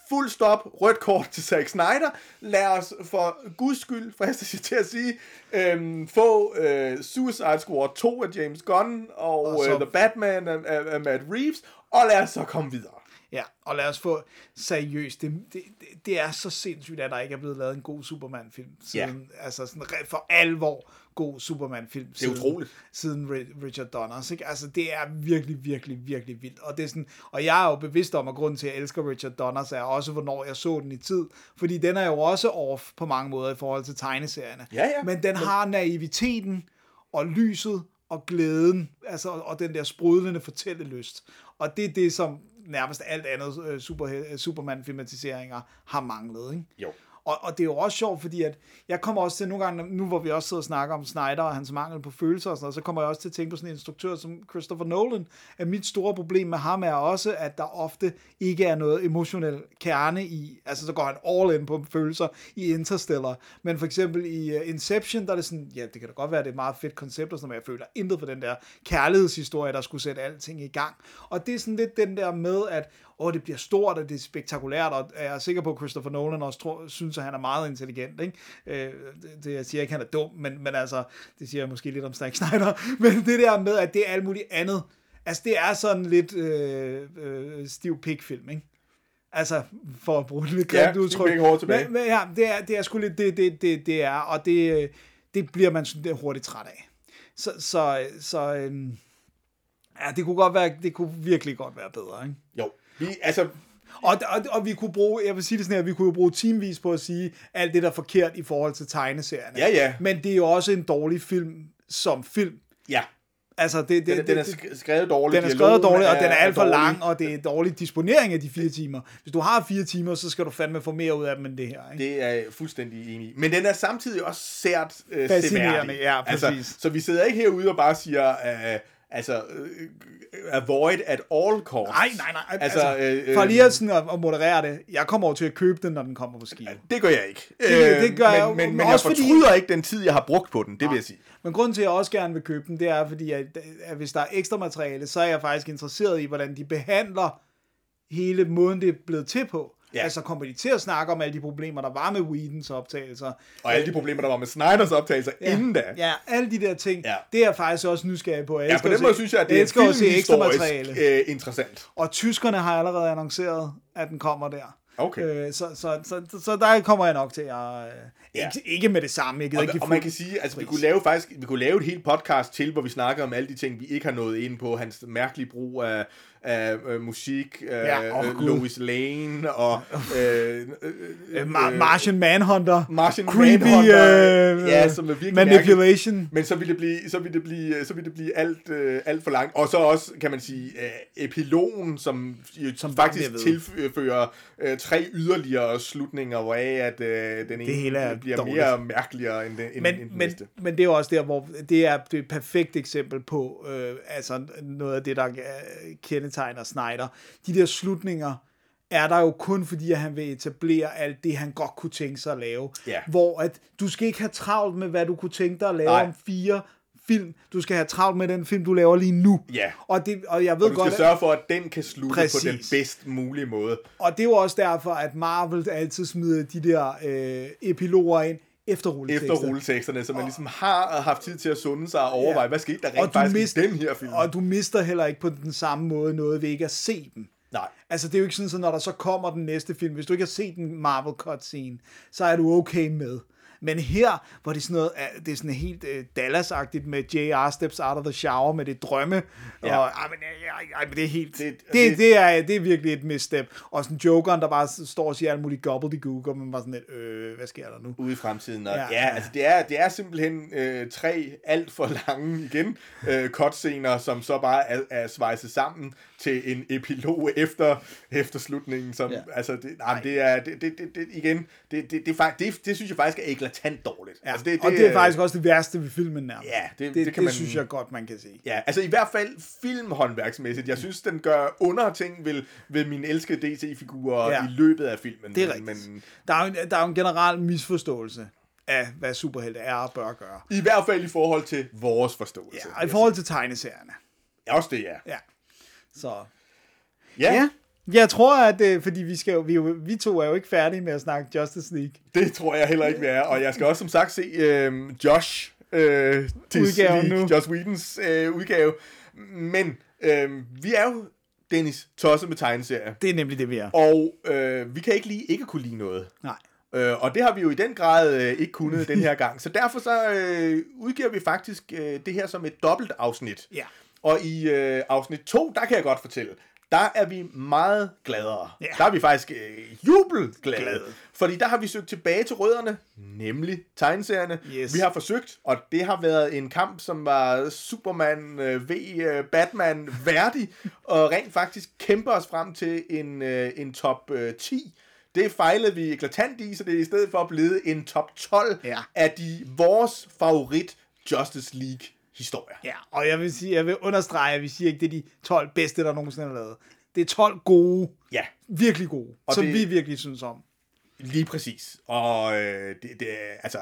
fuld stop, rødt kort til Zack Snyder. Lad os for guds skyld, fristes jeg til at sige, øhm, få øh, Suicide Squad 2 af James Gunn og, Og og så- så... The Batman af, af, af Matt Reeves, og lad os så komme videre. Ja, og lad os få seriøst. Det, det, det, er så sindssygt, at der ikke er blevet lavet en god Superman-film. Siden, Altså sådan for alvor god Superman-film. Det er utroligt. Siden Ri- Richard Donners. Ikke? Altså det er virkelig, virkelig, virkelig vildt. Og, det er sådan, og jeg er jo bevidst om, at grunden til, at jeg elsker Richard Donners, er også, hvornår jeg så den i tid. Fordi den er jo også off på mange måder i forhold til tegneserierne. Ja, ja. Men den har naiviteten og lyset og glæden, altså, og den der sprudlende fortællelyst. Og det er det, som nærmest alt andet øh, super, Superman-filmatiseringer har manglet. Ikke? Jo. Og, og det er jo også sjovt, fordi at jeg kommer også til nogle gange, nu hvor vi også sidder og snakker om Snyder og hans mangel på følelser og sådan noget, så kommer jeg også til at tænke på sådan en instruktør som Christopher Nolan, at mit store problem med ham er også, at der ofte ikke er noget emotionel kerne i, altså så går han all in på følelser i Interstellar, men for eksempel i øh, Inception, der er det sådan, ja, det kan da godt være, at det er et meget fedt koncept og sådan noget, men jeg føler intet for den der kærlighedshistorie, der skulle sætte alting i gang. Og det er sådan lidt den der med, at åh, det bliver stort, og det er spektakulært, og jeg er sikker på, at Christopher Nolan også tror, synes, at han er meget intelligent. Ikke? Øh, det, det, jeg siger ikke, at han er dum, men, men altså, det siger jeg måske lidt om Zack Snyder, <laughs> men det der med, at det er alt muligt andet, altså det er sådan lidt øh, øh, stiv pik-film, ikke? Altså, for at bruge et lidt Ja, grimt stiv udtryk. Men, men ja, det er, det er sgu lidt det, det, det, det er, og det, øh, det bliver man sådan lidt hurtigt træt af. Så, så, så øhm, ja, det kunne godt være, det kunne virkelig godt være bedre, ikke? Jo. Vi, altså, Og, og, og vi kunne bruge, jeg vil sige det sådan her, vi kunne jo bruge timevis på at sige alt det, der er forkert i forhold til tegneserierne. Ja, ja. Men det er jo også en dårlig film som film. ja. Altså, det, det, Den, det, den er skrevet dårligt. den er skrevet dårligt, og den er alt for lang, og det er dårlig disponering af de fire timer. Hvis du har fire timer, så skal du fandme få mere ud af dem end det her. Ikke? Det er jeg fuldstændig enig i. Men den er samtidig også sært øh, Fascinerende, seværdig. ja, præcis. Altså, så vi sidder ikke herude og bare siger, øh, altså, øh, avoid at all costs. Nej, nej, nej. Altså, Altså, øh, øh, for lige at, sådan at, at moderere det, jeg kommer over til at købe den, når den kommer på skive. Det gør jeg ikke. Det- det gør men, jeg Men, men men jeg også fordi- fortryder ikke den tid, jeg har brugt på den, det vil jeg sige. Men grunden til, at jeg også gerne vil købe den, det er, fordi at, at hvis der er ekstra materiale, så er jeg faktisk interesseret i, hvordan de behandler hele måden, det er blevet til på. Ja. Altså kommer de til at snakke om alle de problemer, der var med Whedons optagelser. Og alle de problemer, der var med Snyders optagelser ja. inden da. Ja, alle de der ting, Ja. det er jeg faktisk også nysgerrig på. Jeg Ja, på den måde synes jeg, at det er filmhistorisk øh, interessant. Og tyskerne har allerede annonceret, at den kommer der. Okay. Øh, så, så, så, så, der kommer jeg nok til at... Øh, Ja. ikke, ikke med det samme, jeg Og, ikke og man kan sige, altså vi kunne lave faktisk, vi kunne lave et helt podcast til, hvor vi snakker om alle de ting, vi ikke har nået ind på. Hans mærkelige brug af, af øh, musik, øh, Ja, åh, øh. Lois Lane og <laughs> øh, øh, Øh, Mar- Martian Manhunter. Martian creepy, Manhunter, øh, ja, som er virkelig manipulation. mærkeligt. Men så vil det blive, så vil det blive, så vil det blive alt, øh, alt for langt. Og så også, kan man sige, øh, epilogen, som, jo Som faktisk tilfører øh, tre yderligere slutninger, hvoraf at øh, den ene hele er bliver dårligt. mere mærkeligere end den, end, men, end den men, næste. men det er jo også der, hvor det er, det er et perfekt eksempel på øh, altså noget af det, der øh, kendetegner Snyder. De der slutninger er der jo kun fordi, at han vil etablere alt det, han godt kunne tænke sig at lave. Ja. Hvor at du skal ikke have travlt med, hvad du kunne tænke dig at lave Nej. om fire film. Du skal have travlt med den film, du laver lige nu. Ja. Og, det, og jeg ved Og du godt, skal sørge for, at den kan slutte Præcis. på den bedst mulige måde. og det er jo også derfor, at Marvel altid smider de der øh, epiloger ind efter rulletekster. Efter rulleteksterne, så man ligesom har haft tid til at sunde sig og overveje, Ja. hvad skete der Og rent du faktisk mister- i den her film. Og du mister heller ikke på den samme måde noget ved ikke at se dem. Nej. Altså, det er jo ikke sådan, så når der så kommer den næste film, hvis du ikke har set den Marvel cutscene, så er du okay med. Men her, hvor det er sådan noget, øh, det er sådan helt uh, Dallas-agtigt med JR steps out of the shower med det drømme, Ja. og ej, men, ej, ej, men det er helt, Det- det, det, det- det, er, det er virkelig et misstep. Og sådan Jokeren, der bare står og siger alt muligt gobbledygook, og man bare sådan lidt, øh, hvad sker der nu? ude i fremtiden. Og ja, Ja, altså det er, det er simpelthen øh, tre alt for lange igen øh, cutscener, som så bare er, er svejset sammen til en epilog efter, efter slutningen. Som, ja. Altså det, nej, det er det, det, det, det, igen, det, det, det, er fakt- det, det synes jeg faktisk er eklatant dårligt. Ja, altså det, det, og det er faktisk også det værste ved filmen nærmest. Ja, det- det, det det, kan det man- synes jeg godt, man kan sige. Ja, altså i hvert fald filmhåndværksmæssigt. Jeg synes, den gør under ting ved, ved mine elskede DC-figurer ja. I løbet af filmen. Det er men, rigtigt. Men Der er, jo, en- der er jo en generel misforståelse af, hvad superhelte er og bør gøre. i hvert fald i forhold til vores forståelse. Ja, og i forhold til tegneserierne. Ja, også det, ja. Ja. Så Ja, Ja. Jeg tror, at øh, fordi vi, skal jo, vi, jo, vi to er jo ikke færdige med at snakke Justice League. Det tror jeg heller ikke, vi er. Og jeg skal også som sagt se øh, Josh øh, til Udgaven League, nu. Josh Whedons øh, udgave. Men øh, vi er jo, Dennis, tosset med tegneserier. Det er nemlig det, vi er. Og øh, vi kan ikke lige ikke kunne lide noget. Nej. Øh, og det har vi jo i den grad øh, ikke kunnet den her gang. Så derfor så øh, udgiver vi faktisk øh, det her som et dobbelt afsnit. Ja. Og i øh, afsnit 2, der kan jeg godt fortælle, der er vi meget gladere. Ja. Der er vi faktisk øh, jubelglade. Glade. Fordi der har vi søgt tilbage til rødderne, nemlig tegneserierne. Yes. Vi har forsøgt, og det har været en kamp, som var Superman øh, v øh, Batman værdig, <laughs> og rent faktisk kæmper os frem til en, øh, en top øh, 10. Det fejlede vi eklatant i, så det er i stedet for blevet en top 12 Ja. af de vores favorit Justice League historier. Ja, og jeg vil, sige, jeg vil understrege, at vi siger ikke, det er de 12 bedste, der nogensinde har lavet. Det er 12 gode, Ja, virkelig gode, Og som det- vi virkelig synes om. lige præcis. Og øh, det, det, er- altså,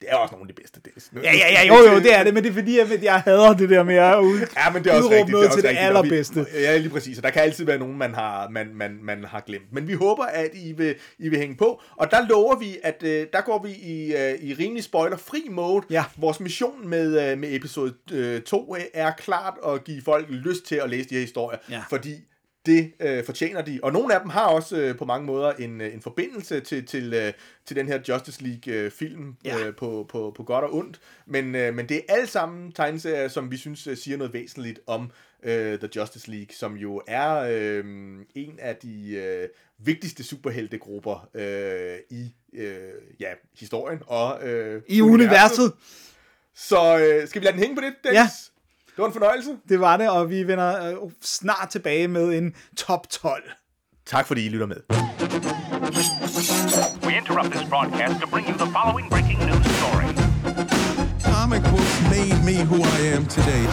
det er også nogle af de bedste. Det, Ja, ja, ja, jo, jo, det er det, men det er fordi, jeg, jeg hader det der med at ud, Ja, men det er også rigtigt. noget det er til også det rigtigt, vi- allerbedste. Ja, lige præcis. Og der kan altid være nogen, man har, man, man, man har glemt. Men vi håber, at I vil, I vil hænge på. Og der lover vi, at øh, der går vi i, øh, i rimelig spoiler-fri mode. Ja. Vores mission med, øh, med episode 2 øh, er klart at give folk lyst til at læse de her historier. Ja. Fordi det øh, fortjener de. Og nogle af dem har også øh, på mange måder en, øh, en forbindelse til, til, øh, til den her Justice League-film Ja. øh, på, på, på godt og ondt. Men, øh, men det er alle sammen tegneserier, som vi synes øh, siger noget væsentligt om øh, The Justice League, som jo er øh, en af de øh, vigtigste superheltegrupper øh, i øh, ja, historien og øh, I universet. Så øh, skal vi lade den hænge på det, Dennis? Ja. Det var en fornøjelse. Det var det, og vi vender øh, snart tilbage med en top 12. Tak fordi I lytter med. We interrupt this broadcast to bring you the following breaking news story. Comic books made me who I am today.